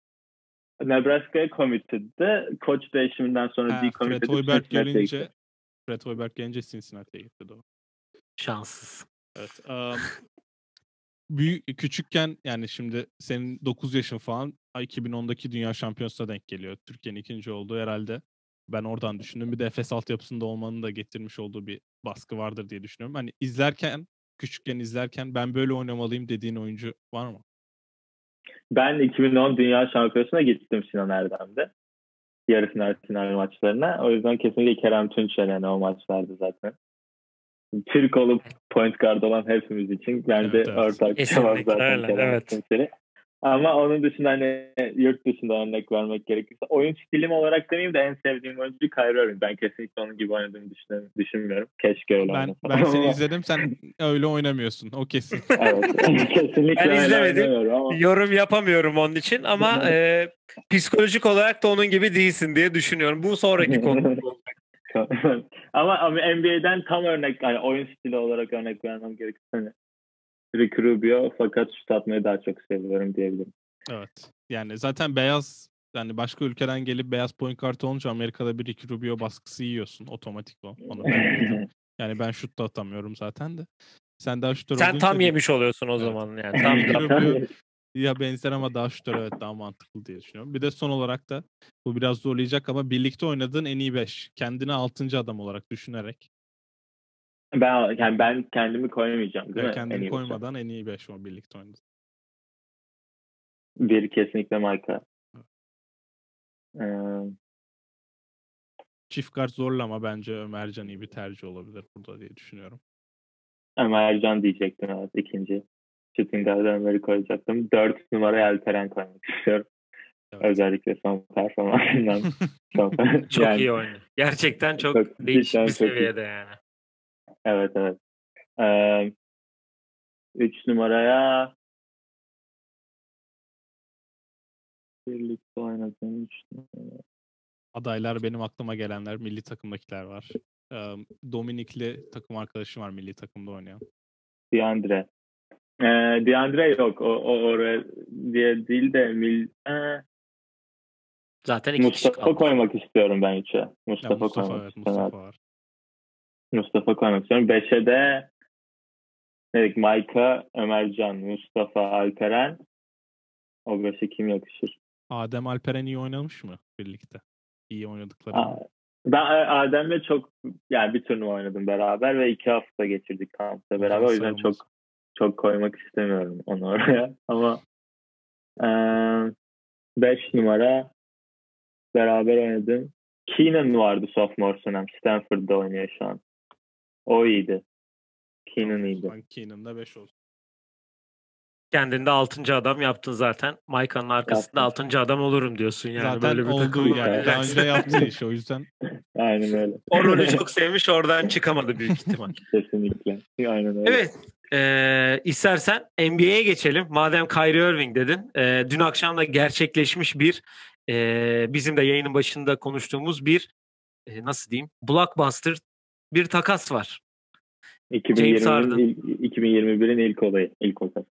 Nebraska'ya committed'di. Koç değişiminden sonra Ha, Fred decommitted. Hoiberg gelince. Fred Hoiberg gelince Cincinnati'ye gitti doğru. Şanssız. Evet. Um, büyük küçükken yani şimdi senin 9 yaşın falan ay 2010'daki Dünya Şampiyonası'na denk geliyor. Türkiye'nin ikinci olduğu herhalde. Ben oradan düşündüm. Bir de Efes altyapısında olmanın da getirmiş olduğu bir baskı vardır diye düşünüyorum. Hani izlerken, küçükken izlerken ben böyle oynamalıyım dediğin oyuncu var mı? Ben 2010 Dünya Şampiyonası'na gittim Sinan Erdem'de. Yarı final final maçlarına. O yüzden kesinlikle Kerem Tunçer yani o maçlardı zaten. Türk olup point guard olan hepimiz için bence Evet, evet. ortak cevap zaten Kerem evet. Tunçer'i. Ama onun dışında hani yurt dışında örnek vermek gerekirse oyun stilim olarak demeyeyim de en sevdiğim oyuncu Kyrie Irving. Ben kesinlikle onun gibi oynadığını düşünüyorum, düşünmüyorum. Keşke öyle Ben ben seni izledim sen öyle oynamıyorsun. O kesin. <laughs> Evet. kesinlikle Ben izlemedim. ama- Yorum yapamıyorum onun için ama <laughs> e, psikolojik olarak da onun gibi değilsin diye düşünüyorum. Bu sonraki konu. <laughs> Ama ama NBA'den tam örnek yani oyun stili olarak örnek vermem gerekirse hani Ricky Rubio fakat şut atmayı daha çok seviyorum diyebilirim. Evet. Yani zaten beyaz yani başka ülkeden gelip beyaz point guard olunca Amerika'da bir Ricky Rubio baskısı yiyorsun otomatik o. Onu ben. <laughs> Yani ben şut da atamıyorum zaten de. Sen daha şutör Sen tam için- yemiş oluyorsun o Evet. zaman yani. Tam <laughs> tam. Rubio, ya benzer ama daha şutör evet daha mantıklı diye düşünüyorum. Bir de son olarak da bu biraz zorlayacak ama birlikte oynadığın en iyi 5. Kendini 6. adam olarak düşünerek. Ben yani ben kendimi koymayacağım değil Ve mi? En kendini iyi koymadan en iyi 5 o birlikte oynadın. Bir kesinlikle Micah. Ee, Çift kart zorlama bence Ömercan iyi bir tercih olabilir burada diye düşünüyorum. Ömercan diyecektim evet ikinci. Guard'ı Ömer'i koyacaktım. Dört numaraya Alperen koymak istiyorum. Evet. Özellikle son performansından. <laughs> Çok Yani- iyi oynuyor. Gerçekten çok, Çok- değişik bir çok iyi. seviyede yani. Evet evet. Ee, üç numaraya birlikte oynadığım üç numara. Adaylar benim aklıma gelenler milli takımdakiler var. Ee, Dominikli takım arkadaşım var milli takımda oynayan. Diandre. Ee, Diandre yok. O, o oraya diye değil de mil, Ee, Zaten iki kişi Mustafa kaldı. koymak istiyorum ben. Ya Mustafa, Mustafa koymak evet istiyorum. Mustafa var. Mustafa koymak istiyorum. Beşe de ne dedik? Mayka, Ömercan, Mustafa, Alperen. O beşe kim yakışır? Adem Alperen iyi oynamış mı birlikte? İyi oynadıkları. Aa, Ben e, Adem'le çok yani bir turnuva oynadım beraber ve iki hafta geçirdik kampta beraber. O yüzden çok çok koymak istemiyorum onu oraya. <laughs> Ama eee beş numara beraber oynadım. Keenan vardı sophomore sene. Stanford'da oynuyor şu an. O iyiydi. Keenan iyiydi. Ben Keenan'da 5 olsun. Kendinde 6. adam yaptın zaten. Maika'nın arkasında Yaptım. 6. adam olurum diyorsun yani. Zaten böyle bir oldu takım yani. Daha önce yaptığı <laughs> iş o yüzden. Aynen öyle. <laughs> O rolü çok sevmiş oradan çıkamadı büyük ihtimal. <laughs> Kesinlikle. Aynen öyle. Evet. Ee, istersen NBA'ye geçelim. Madem Kyrie Irving dedin. e, dün akşam da gerçekleşmiş bir e, bizim de yayının başında konuştuğumuz bir e, nasıl diyeyim blockbuster bir takas var. James Harden. 2020'nin ilk- 2021'in ilk olayı. ilk olayı.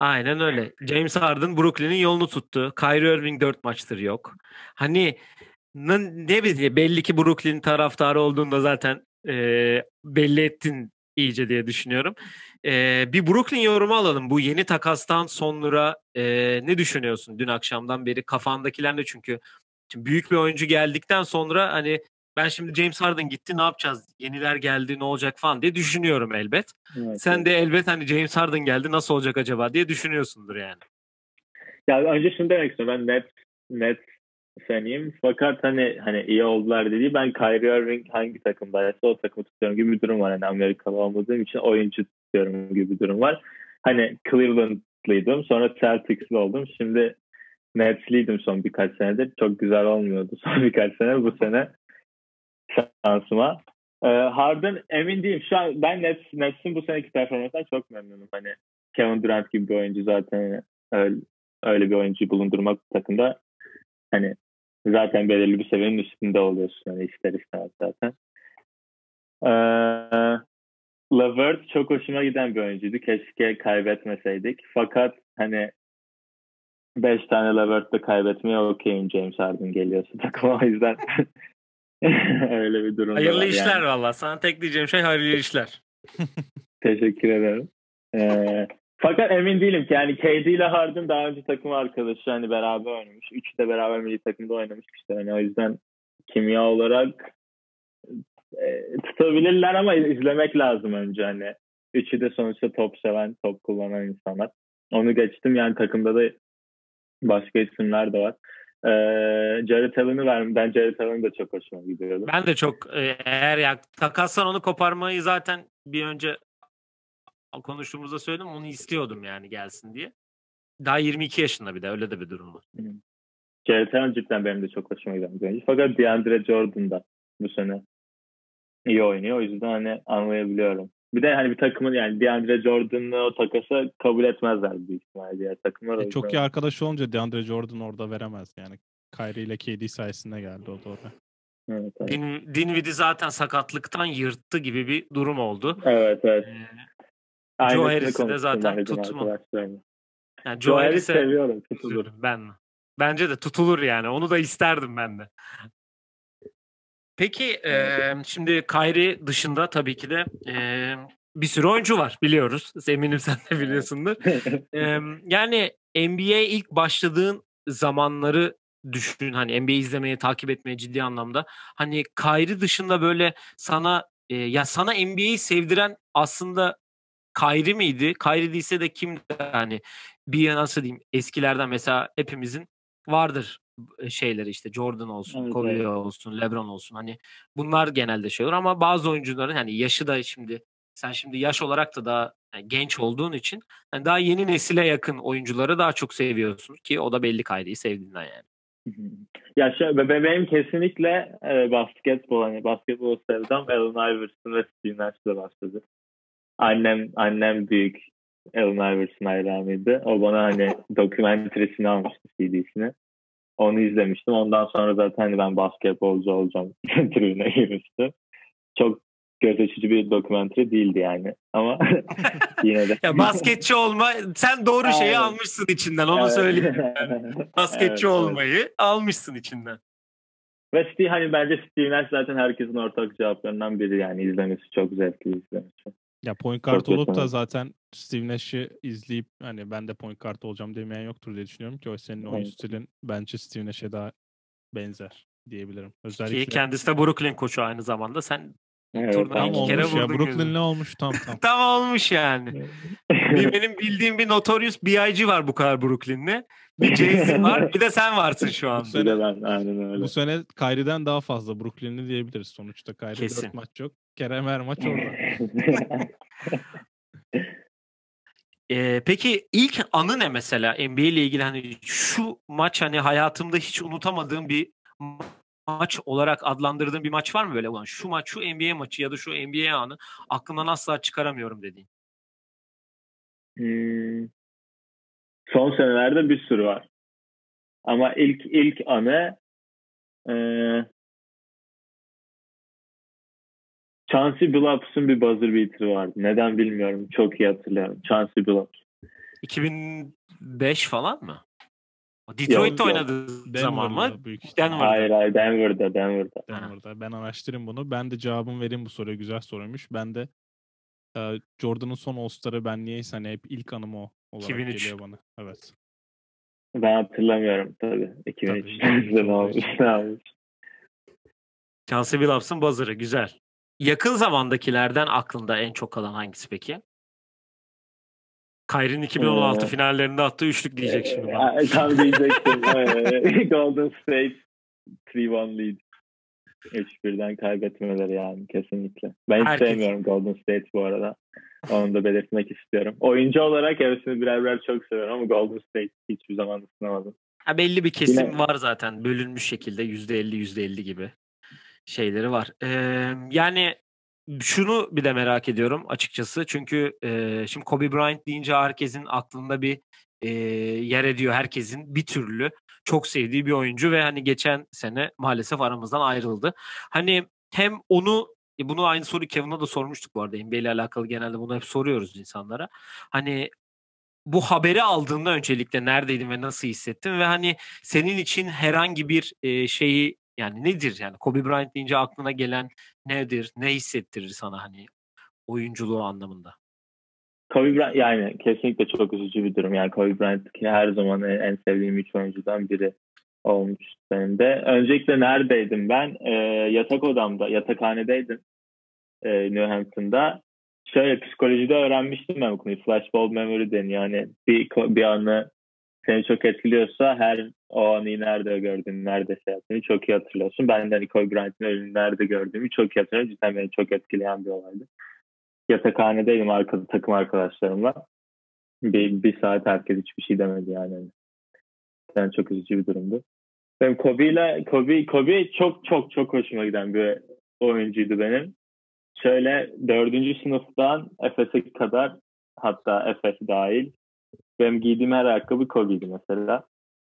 Aynen öyle. James Harden Brooklyn'in yolunu tuttu. Kyrie Irving 4 maçtır yok. Hani ne bileyim belli ki Brooklyn taraftarı olduğunda zaten e, belli ettin iyice diye düşünüyorum. E, bir Brooklyn yorumu alalım. Bu yeni takastan sonra e, ne düşünüyorsun dün akşamdan beri? Kafandakiler de çünkü şimdi büyük bir oyuncu geldikten sonra hani ben şimdi James Harden gitti ne yapacağız? Yeniler geldi ne olacak falan diye düşünüyorum elbet. Evet, Sen evet. de elbet hani James Harden geldi nasıl olacak acaba diye düşünüyorsundur yani. Ya önce şunu demek istiyorum. Ben net net fanıyım. Fakat hani hani iyi oldular dediği ben Kyrie Irving hangi takımdaysa o takımı tutuyorum gibi bir durum var. Hani Amerikalı olmadığım için oyuncu tutuyorum gibi bir durum var. Hani Cleveland'lıydım. Sonra Celtics'li oldum. Şimdi Nets'liydim son birkaç senedir. Çok güzel olmuyordu <laughs> son birkaç sene. Bu sene şansıma. Ee, Harden emin değilim. Şu an ben Nets, Nets'in bu seneki performansından çok memnunum. Hani Kevin Durant gibi bir oyuncu zaten öyle, öyle bir oyuncu bulundurmak takımda hani zaten belirli bir seviyenin üstünde oluyorsun hani ister istemez zaten. Ee, Levert çok hoşuma giden bir oyuncuydu. Keşke kaybetmeseydik. Fakat hani 5 tane Levert'te kaybetmeye okeyim James Harden geliyorsa <laughs> takıma o yüzden <laughs> öyle bir durum Hayırlı var işler yani. valla. Sana tek diyeceğim şey hayırlı işler. <laughs> Teşekkür ederim. Ee, fakat emin değilim ki yani KD ile Harden daha önce takım arkadaşı hani beraber oynamış. Üçü de beraber milli takımda oynamışlar. Hani o yüzden kimya olarak e, tutabilirler ama izlemek lazım önce hani. Üçü de sonuçta top seven, top kullanan insanlar. Onu geçtim yani takımda da başka isimler de var. Ee, Jared Allen'ı verdim. Ben Jared Allen'ı da çok hoşuma gidiyordu. Ben de çok e, eğer ya takassan onu koparmayı zaten bir önce konuştuğumuzda söyledim. Onu istiyordum yani gelsin diye. Daha 22 yaşında bir de öyle de bir durum var. Jared Allen cidden benim de çok hoşuma giden bir oyuncu. Fakat DeAndre Jordan da bu sene iyi oynuyor. O yüzden hani anlayabiliyorum. Bir de hani bir takımın yani DeAndre Jordan'ı o takasa kabul etmezler büyük ihtimalle diğer takımlar. E, çok iyi arkadaş olunca DeAndre Jordan orada veremez yani. Kyrie ile KD sayesinde geldi o da oraya. Evet, evet. Din, Dinwiddie zaten sakatlıktan yırttı gibi bir durum oldu. evet, evet. Ee, Joe Harris'i de zaten tutma. yani Joe Joe Harris Harris'e seviyorum. Tutulur. ben bence de tutulur yani. Onu da isterdim ben de. Peki e, şimdi Kyrie dışında tabii ki de e, bir sürü oyuncu var biliyoruz. Eminim sen de biliyorsundur. <laughs> E, yani NBA'ye ilk başladığın zamanları düşün. Hani NBA izlemeye, takip etmeye ciddi anlamda. Hani Kyrie dışında böyle sana e, ya sana NBA'yi sevdiren aslında Kyrie miydi? Kyrie değilse de kimdi? Hani bir nasıl diyeyim eskilerden mesela hepimizin vardır şeyleri işte Jordan olsun, Evet, Kobe evet. olsun, LeBron olsun. Hani bunlar genelde şey olur ama bazı oyuncuların hani yaşı da şimdi sen şimdi yaş olarak da daha yani genç olduğun için hani daha yeni nesile yakın oyuncuları daha çok seviyorsun ki o da belli Kyrie'yi sevdiğinden yani. Ya be- benim kesinlikle e, basketbol hani basketbol sevdam Allen Iverson ve Steve Nash'la başladı. Annem annem büyük Allen Iverson hayranıydı. O bana hani <laughs> dokumentrisini almıştı CD'sini. Onu izlemiştim. Ondan sonra zaten hani ben basketbolcu olacağım <laughs> tribüne girmiştim. Çok göz açıcı bir dokumentri değildi yani. Ama <laughs> yine de. Ya basketçi olma sen doğru şeyi Aynen. almışsın içinden onu Evet. söyleyeyim. <laughs> Basketçi Evet, evet. olmayı almışsın içinden. Ve Steve, hani bence Steve Nash zaten herkesin ortak cevaplarından biri yani izlemesi çok zevkli izlemesi. Ya point Çok olup da zaten Steve Nash'i izleyip hani ben de point guard olacağım demeyen yoktur diye düşünüyorum ki o senin oyun Evet. stilin bence Steve Nash'e daha benzer diyebilirim. Ki Özellikle kendisi de Brooklyn koçu aynı zamanda. Sen Evet, Turnuva tam iki aynen. kere olmuş ya. vurdun Brooklyn gözünü. ne olmuş tam <laughs> tam. tam olmuş yani. Bir, benim bildiğim bir Notorious B.I.G. var bu kadar Brooklyn'li. Bir <laughs> Jay-Z var. Bir de sen varsın şu anda. Bir de ben aynen öyle. Bu sene Kyrie'den daha fazla Brooklyn'li diyebiliriz. Sonuçta Kyrie Kesin. 4 maç yok. Kerem her maç <laughs> orada. Ee, peki ilk anı ne mesela NBA ile ilgili hani şu maç hani hayatımda hiç unutamadığım bir maç olarak adlandırdığın bir maç var mı böyle ulan şu maç şu NBA maçı ya da şu NBA anı aklımdan asla çıkaramıyorum dediğin. Hmm. Son senelerde bir sürü var. Ama ilk ilk anı e, Chauncey Billups'un bir buzzer beater'ı vardı. Neden bilmiyorum. Çok iyi hatırlıyorum. Chauncey Billups. 2005 falan mı? O Detroit'te Yok, oynadığı zaman mı? Denver'da büyük ihtimalle. Denver'da. Hayır hayır Denver'da Denver'da. Denver'da. Ben araştırayım bunu. Ben de cevabımı vereyim bu soruya. Güzel soruymuş. Ben de e, Jordan'ın son All-Star'ı ben niyeyse hani hep ilk anım o olarak 2003. geliyor bana. Evet. Ben hatırlamıyorum tabii. 2003 Tabii, ne olmuş ne olmuş. Chauncey Billups'ın buzzer'ı güzel. Yakın zamandakilerden aklında en çok kalan hangisi peki? Kyrie'nin 2016 Ee, finallerinde attığı üçlük diyecek şimdi bana. Ee, Tam diyecektim. <laughs> <laughs> Golden State 3-1 lead. 3-1'den kaybetmeleri yani kesinlikle. Ben hiç Herkes- sevmiyorum Golden State bu arada. Onu da belirtmek istiyorum. Oyuncu olarak hepsini birer birer çok seviyorum ama Golden State hiçbir zaman ısınamadım. Ha, belli bir kesim Yine- var zaten bölünmüş şekilde %50 %50 gibi şeyleri var. Ee, yani şunu bir de merak ediyorum açıkçası çünkü e, şimdi Kobe Bryant deyince herkesin aklında bir e, yer ediyor herkesin bir türlü çok sevdiği bir oyuncu ve hani geçen sene maalesef aramızdan ayrıldı. Hani hem onu e, bunu aynı soruyu Kevin'a da sormuştuk bu arada NBA ile alakalı genelde bunu hep soruyoruz insanlara. Hani bu haberi aldığında öncelikle neredeydin ve nasıl hissettin ve hani senin için herhangi bir şeyi yani nedir yani Kobe Bryant deyince aklına gelen nedir ne hissettirir sana hani oyunculuğu anlamında? Kobe Bryant yani kesinlikle çok üzücü bir durum. Yani Kobe Bryant her zaman en, sevdiğim üç oyuncudan biri olmuş benim de. Öncelikle neredeydim ben? Ee, yatak odamda, yatakhanedeydim. Ee, New Hampton'da. Şöyle psikolojide öğrenmiştim ben bu konuyu. Flashbulb memory deniyor. Yani bir, bir anı seni çok etkiliyorsa her o anı nerede gördüğünü, nerede şey yaptığını çok iyi hatırlıyorsun. Ben de hani Kobe ölümünü nerede gördüğümü çok iyi hatırlıyorum. Cidden beni çok etkileyen bir olaydı yatakhanedeydim arkada takım arkadaşlarımla. Bir, bir saat herkes hiçbir şey demedi yani. Yani çok üzücü bir durumdu. Benim Kobe ile Kobe, Kobe çok çok çok hoşuma giden bir oyuncuydu benim. Şöyle dördüncü sınıftan Efes'e kadar hatta Efes dahil benim giydiğim her ayakkabı Kobe'ydi mesela.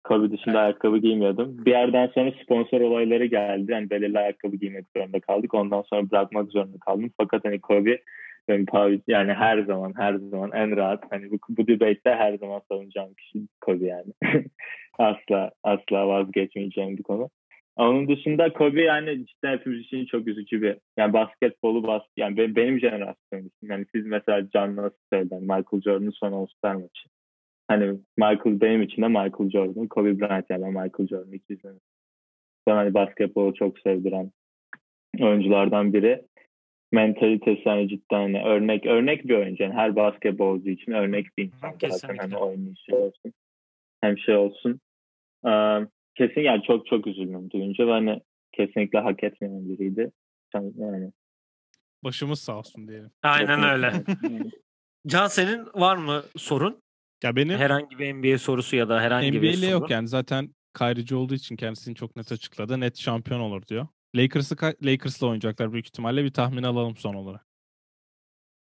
Kobe dışında ayakkabı giymiyordum. Bir yerden sonra sponsor olayları geldi. Yani belirli ayakkabı giymek zorunda kaldık. Ondan sonra bırakmak zorunda kaldım. Fakat hani Kobe benim tabii yani her zaman her zaman en rahat hani bu, bu debate'de her zaman savunacağım kişi Kobe yani. <laughs> asla asla vazgeçmeyeceğim bir konu. Onun dışında Kobe yani cidden hepimiz için çok üzücü bir yani basketbolu bas yani benim, jenerasyonum için. Yani siz mesela Can nasıl? Michael Jordan'ın son All-Star maçı. Hani Michael benim için de Michael Jordan, Kobe Bryant yani ben Michael Jordan ikizim. Ben hani basketbolu çok sevdiren oyunculardan biri. Mentalitesi hani cidden hani örnek örnek bir oyuncu. Yani her basketbolcu için örnek bir insan zaten. Kesinlikle. Hem oynayışı olsun hem şey olsun. Ee, kesin yani çok çok üzüldüm duyunca ve hani kesinlikle hak etmeyen biriydi. Yani Başımız sağ olsun diyelim. Aynen öyle. <laughs> Can senin var mı sorun? Ya benim Herhangi bir NBA sorusu ya da herhangi bir NBA'li soru. yok yani zaten Kyrie'ci olduğu için kendisini çok net açıkladı. Net şampiyon olur diyor. Lakers'ı Lakers'la oynayacaklar büyük ihtimalle. Bir tahmin alalım son olarak.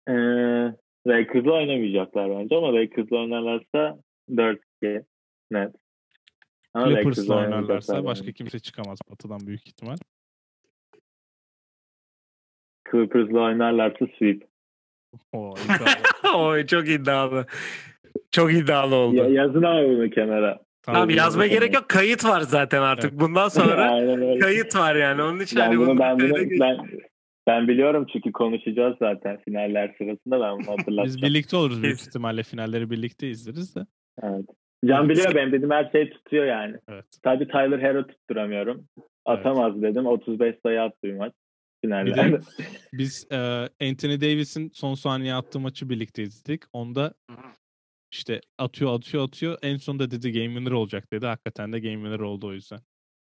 Ee, Lakers'la oynamayacaklar bence ama Lakers'la oynarlarsa 4-2 net. Ama Clippers'la oynarlarsa başka kimse çıkamaz batıdan büyük ihtimal. Clippers'la oynarlarsa sweep. <laughs> Oy çok iddialı. Çok iddialı oldu. Ya, yazın abi bunu kenara. Tamam Tabii. yazmaya gerek yok. Kayıt var zaten artık. Bundan sonra <laughs> kayıt var yani. Onun için Ben hani bunu, bunu ben, bunu ben, ben biliyorum çünkü konuşacağız zaten finaller sırasında ben bunu hatırlatacağım. Biz birlikte oluruz büyük ihtimalle finalleri birlikte izleriz de. Evet. Can biliyor benim dediğim her şeyi tutuyor yani. Evet. Sadece Tyler Hero tutturamıyorum. Atamaz dedim. 35 sayı attı bir maç. Finallerde. <laughs> Biz e, Anthony Davis'in son saniye attığı maçı birlikte izledik. Onda işte atıyor atıyor atıyor. En sonunda dedi game winner olacak dedi. Hakikaten de game winner oldu o yüzden.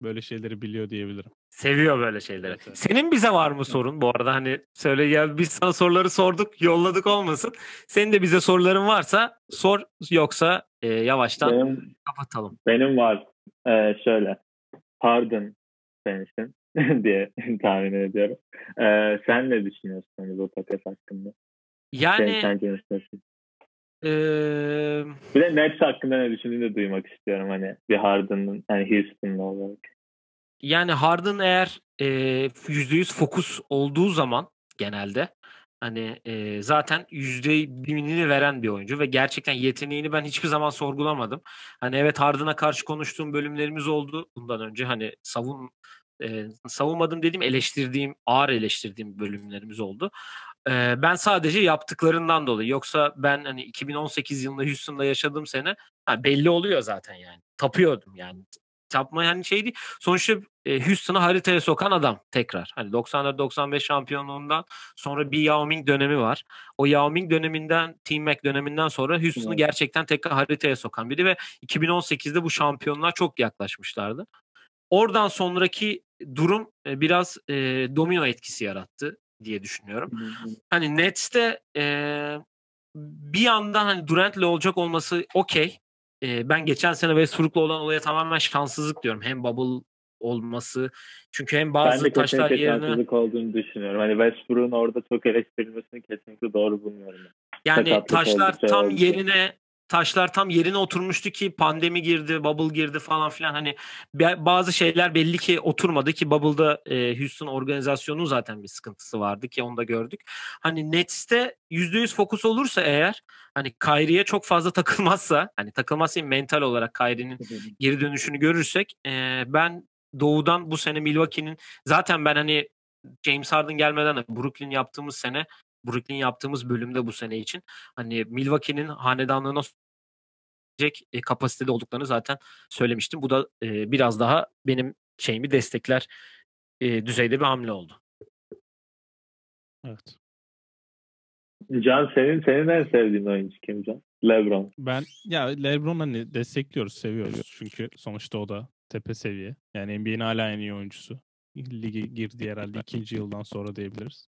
Böyle şeyleri biliyor diyebilirim. Seviyor böyle şeyleri. Evet, evet. Senin bize var mı sorun? Bu arada hani söyle ya biz sana soruları sorduk, yolladık olmasın. Senin de bize soruların varsa sor yoksa e, yavaştan benim, kapatalım. benim var. Ee, şöyle. Harden sensin <laughs> diye tahmin ediyorum. Ee, sen ne düşünüyorsun hani bu takas hakkında? Yani Sen, sence nasıl? e, Bir de Nets hakkında ne düşündüğünü de duymak istiyorum hani bir Harden'ın hani Houston'lı olarak. yani Harden eğer e, %100 fokus olduğu zaman genelde hani e, zaten yüzde binini veren bir oyuncu ve gerçekten yeteneğini ben hiçbir zaman sorgulamadım. Hani evet Harden'a karşı konuştuğum bölümlerimiz oldu bundan önce hani savun e, savunmadım dediğim eleştirdiğim ağır eleştirdiğim bölümlerimiz oldu. E, ben sadece yaptıklarından dolayı yoksa ben hani 2018 yılında Houston'da yaşadığım sene ha, belli oluyor zaten yani tapıyordum yani tapma yani şey değil. Sonuçta e, Houston'ı haritaya sokan adam tekrar. Hani 94-95 şampiyonluğundan sonra bir Yao Ming dönemi var. O Yao Ming döneminden, Team Mac döneminden sonra Houston'ı gerçekten tekrar haritaya sokan biri ve 2018'de bu şampiyonluğa çok yaklaşmışlardı. Oradan sonraki durum biraz e, domino etkisi yarattı diye düşünüyorum. Hani Nets'te e, bir anda hani Durant'le olacak olması okey. E, ben geçen sene Westbrook'la olan olaya tamamen şanssızlık diyorum. Hem bubble olması çünkü hem Ben bazı de taşlar yerine şanssızlık olduğunu düşünüyorum. Hani Westbrook'un orada çok eleştirilmesini kesinlikle doğru bulmuyorum. yani sakatlık taşlar şey tam oldu. yerine taşlar tam yerine oturmuştu ki pandemi girdi, bubble girdi falan filan hani bazı şeyler belli ki oturmadı ki bubble'da e, Houston organizasyonu zaten bir sıkıntısı vardı ki onu da gördük. Hani Nets'te %100 fokus olursa eğer hani Kyrie'ye çok fazla <laughs> takılmazsa hani takılmazsa mental olarak Kyrie'nin <laughs> geri dönüşünü görürsek e, ben doğudan bu sene Milwaukee'nin zaten ben hani James Harden gelmeden de Brooklyn yaptığımız sene Brooklyn yaptığımız bölümde bu sene için hani Milwaukee'nin hanedanlığına e, kapasitede olduklarını zaten söylemiştim. Bu da e, biraz daha benim şeyimi destekler e, düzeyde bir hamle oldu. Evet. Can senin senin en sevdiğin oyuncu kim Can? LeBron. Ben ya LeBron hani destekliyoruz, seviyoruz. Çünkü sonuçta o da tepe seviye. Yani NBA'nin hala en iyi oyuncusu. Lige girdi herhalde ikinci yıldan sonra diyebiliriz.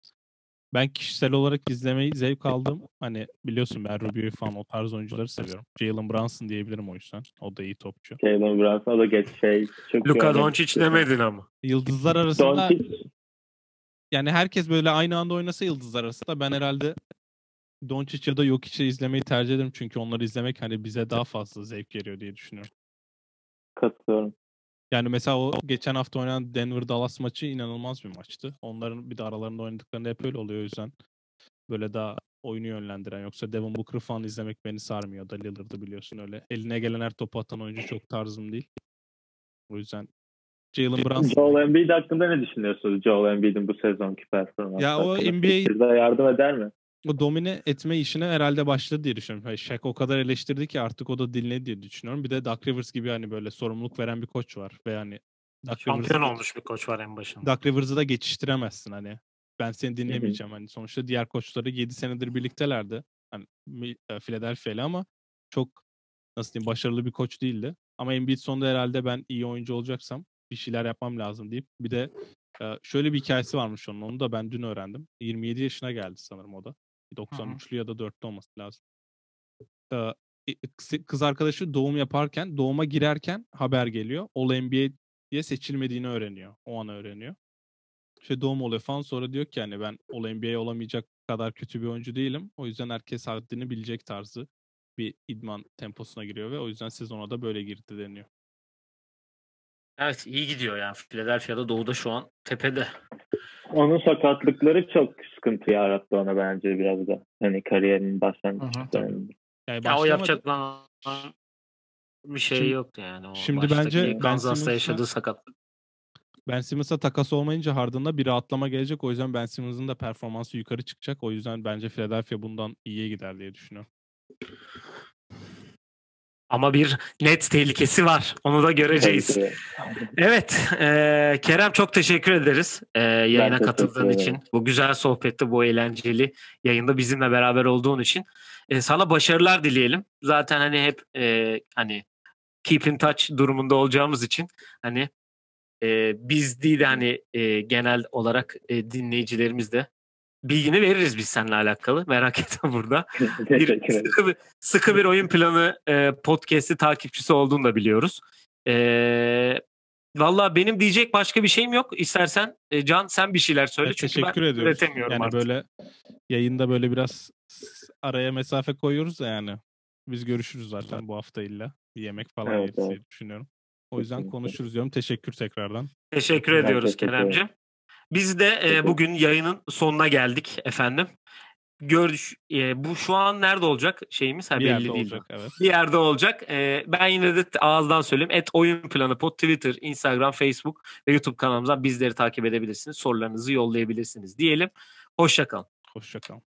Ben kişisel olarak izlemeyi zevk aldım. Hani biliyorsun ben Rubio'yu falan o tarz oyuncuları seviyorum. Jalen Brunson diyebilirim o yüzden. O da iyi topçu. Jalen Brunson o da geç şey. Çok Luka. Doncic demedin ama. Yıldızlar arasında Doncic yani herkes böyle aynı anda oynasa yıldızlar arasında ben herhalde Doncic ya da Jokic'i izlemeyi tercih ederim. Çünkü onları izlemek hani bize daha fazla zevk veriyor diye düşünüyorum. katılıyorum. Yani mesela o geçen hafta oynanan Denver Dallas maçı inanılmaz bir maçtı. Onların bir de aralarında oynadıklarında hep öyle oluyor o yüzden. Böyle daha oyunu yönlendiren yoksa Devin Booker falan izlemek beni sarmıyor da Lillard'ı biliyorsun öyle. Eline gelen her topu atan oyuncu çok tarzım değil. O yüzden Jalen Brunson. Joel Embiid hakkında ne düşünüyorsunuz? Joel Embiid'in bu sezonki performansı Ya o? NBA yardım eder mi? O domine etme işine herhalde başladı diye düşünüyorum. Yani Shaq o kadar eleştirdi ki artık o da dinledi diye düşünüyorum. Bir de Doug Rivers gibi hani böyle sorumluluk veren bir koç var ve hani Doug Şampiyon olmuş bir koç var en başında. Doug Rivers'ı da geçiştiremezsin hani. Ben seni dinlemeyeceğim hani. Sonuçta diğer koçları 7 senedir birliktelerdi. Hani e, Philadelphia ile ama çok nasıl diyeyim başarılı bir koç değildi. Ama Embiid sonunda herhalde ben iyi oyuncu olacaksam bir şeyler yapmam lazım deyip bir de e, şöyle bir hikayesi varmış onun. Onu da ben dün öğrendim. 27 yaşına geldi sanırım o da. 93'lü ya da 4'lü olması lazım. E, e, kız- arkadaşı doğum yaparken, doğuma girerken haber geliyor. All NBA'ye seçilmediğini öğreniyor. O an öğreniyor. İşte doğum oluyor falan sonra diyor ki yani ben All NBA olamayacak kadar kötü bir oyuncu değilim. O yüzden herkes haddini bilecek tarzı bir idman temposuna giriyor ve o yüzden sezona da böyle girdi deniyor. Evet iyi gidiyor yani. Philadelphia'da doğuda şu an tepede. Onun sakatlıkları çok sıkıntı yarattı ona bence biraz da. Hani kariyerinin başlangıçlarında. Yani Ya o yapacak lan bir şey Şimdi- yoktu yani. O şimdi bence Ben Kansas'ta yaşadığı sakatlık. Ben Simmons'a takas olmayınca Harden'da bir rahatlama gelecek. O yüzden Ben Simmons'ın da performansı yukarı çıkacak. O yüzden bence Philadelphia bundan iyiye gider diye düşünüyorum. Ama bir net tehlikesi var. Onu da göreceğiz. Evet. eee, Kerem çok teşekkür ederiz eee, yayına teşekkür katıldığın için. Bu güzel sohbette, bu eğlenceli yayında bizimle beraber olduğun için. Eee, sana başarılar dileyelim. Zaten hani hep eee, hani keep in touch durumunda olacağımız için hani eee, biz değil de hani eee, genel olarak eee, dinleyicilerimiz de bilgini veririz biz seninle alakalı. Merak etme <laughs> burada. <laughs> bir sıkı bir, sıkı bir oyun planı e, podcast'i takipçisi olduğunu da biliyoruz. E, Valla benim diyecek başka bir şeyim yok. İstersen e, Can sen bir şeyler söyle. Evet, Çünkü teşekkür ben ediyoruz. üretemiyorum Yani artık. böyle yayında böyle biraz araya mesafe koyuyoruz da yani. Biz görüşürüz zaten bu hafta illa. Bir yemek falan Evet, yeriz diye evet. düşünüyorum. O yüzden konuşuruz diyorum. Teşekkür tekrardan. Teşekkür Ben ediyoruz Kerem'ciğim. Biz de e, bugün yayının sonuna geldik efendim. Gör, e, bu şu an nerede olacak şeyimiz? Ha, bir belli yerde değil. olacak evet. bir yerde olacak. Ee, ben yine de ağızdan söyleyeyim. Et oyun planı pod Twitter, Instagram, Facebook ve YouTube kanalımızdan bizleri takip edebilirsiniz. Sorularınızı yollayabilirsiniz diyelim. Hoşçakalın. Hoşçakalın.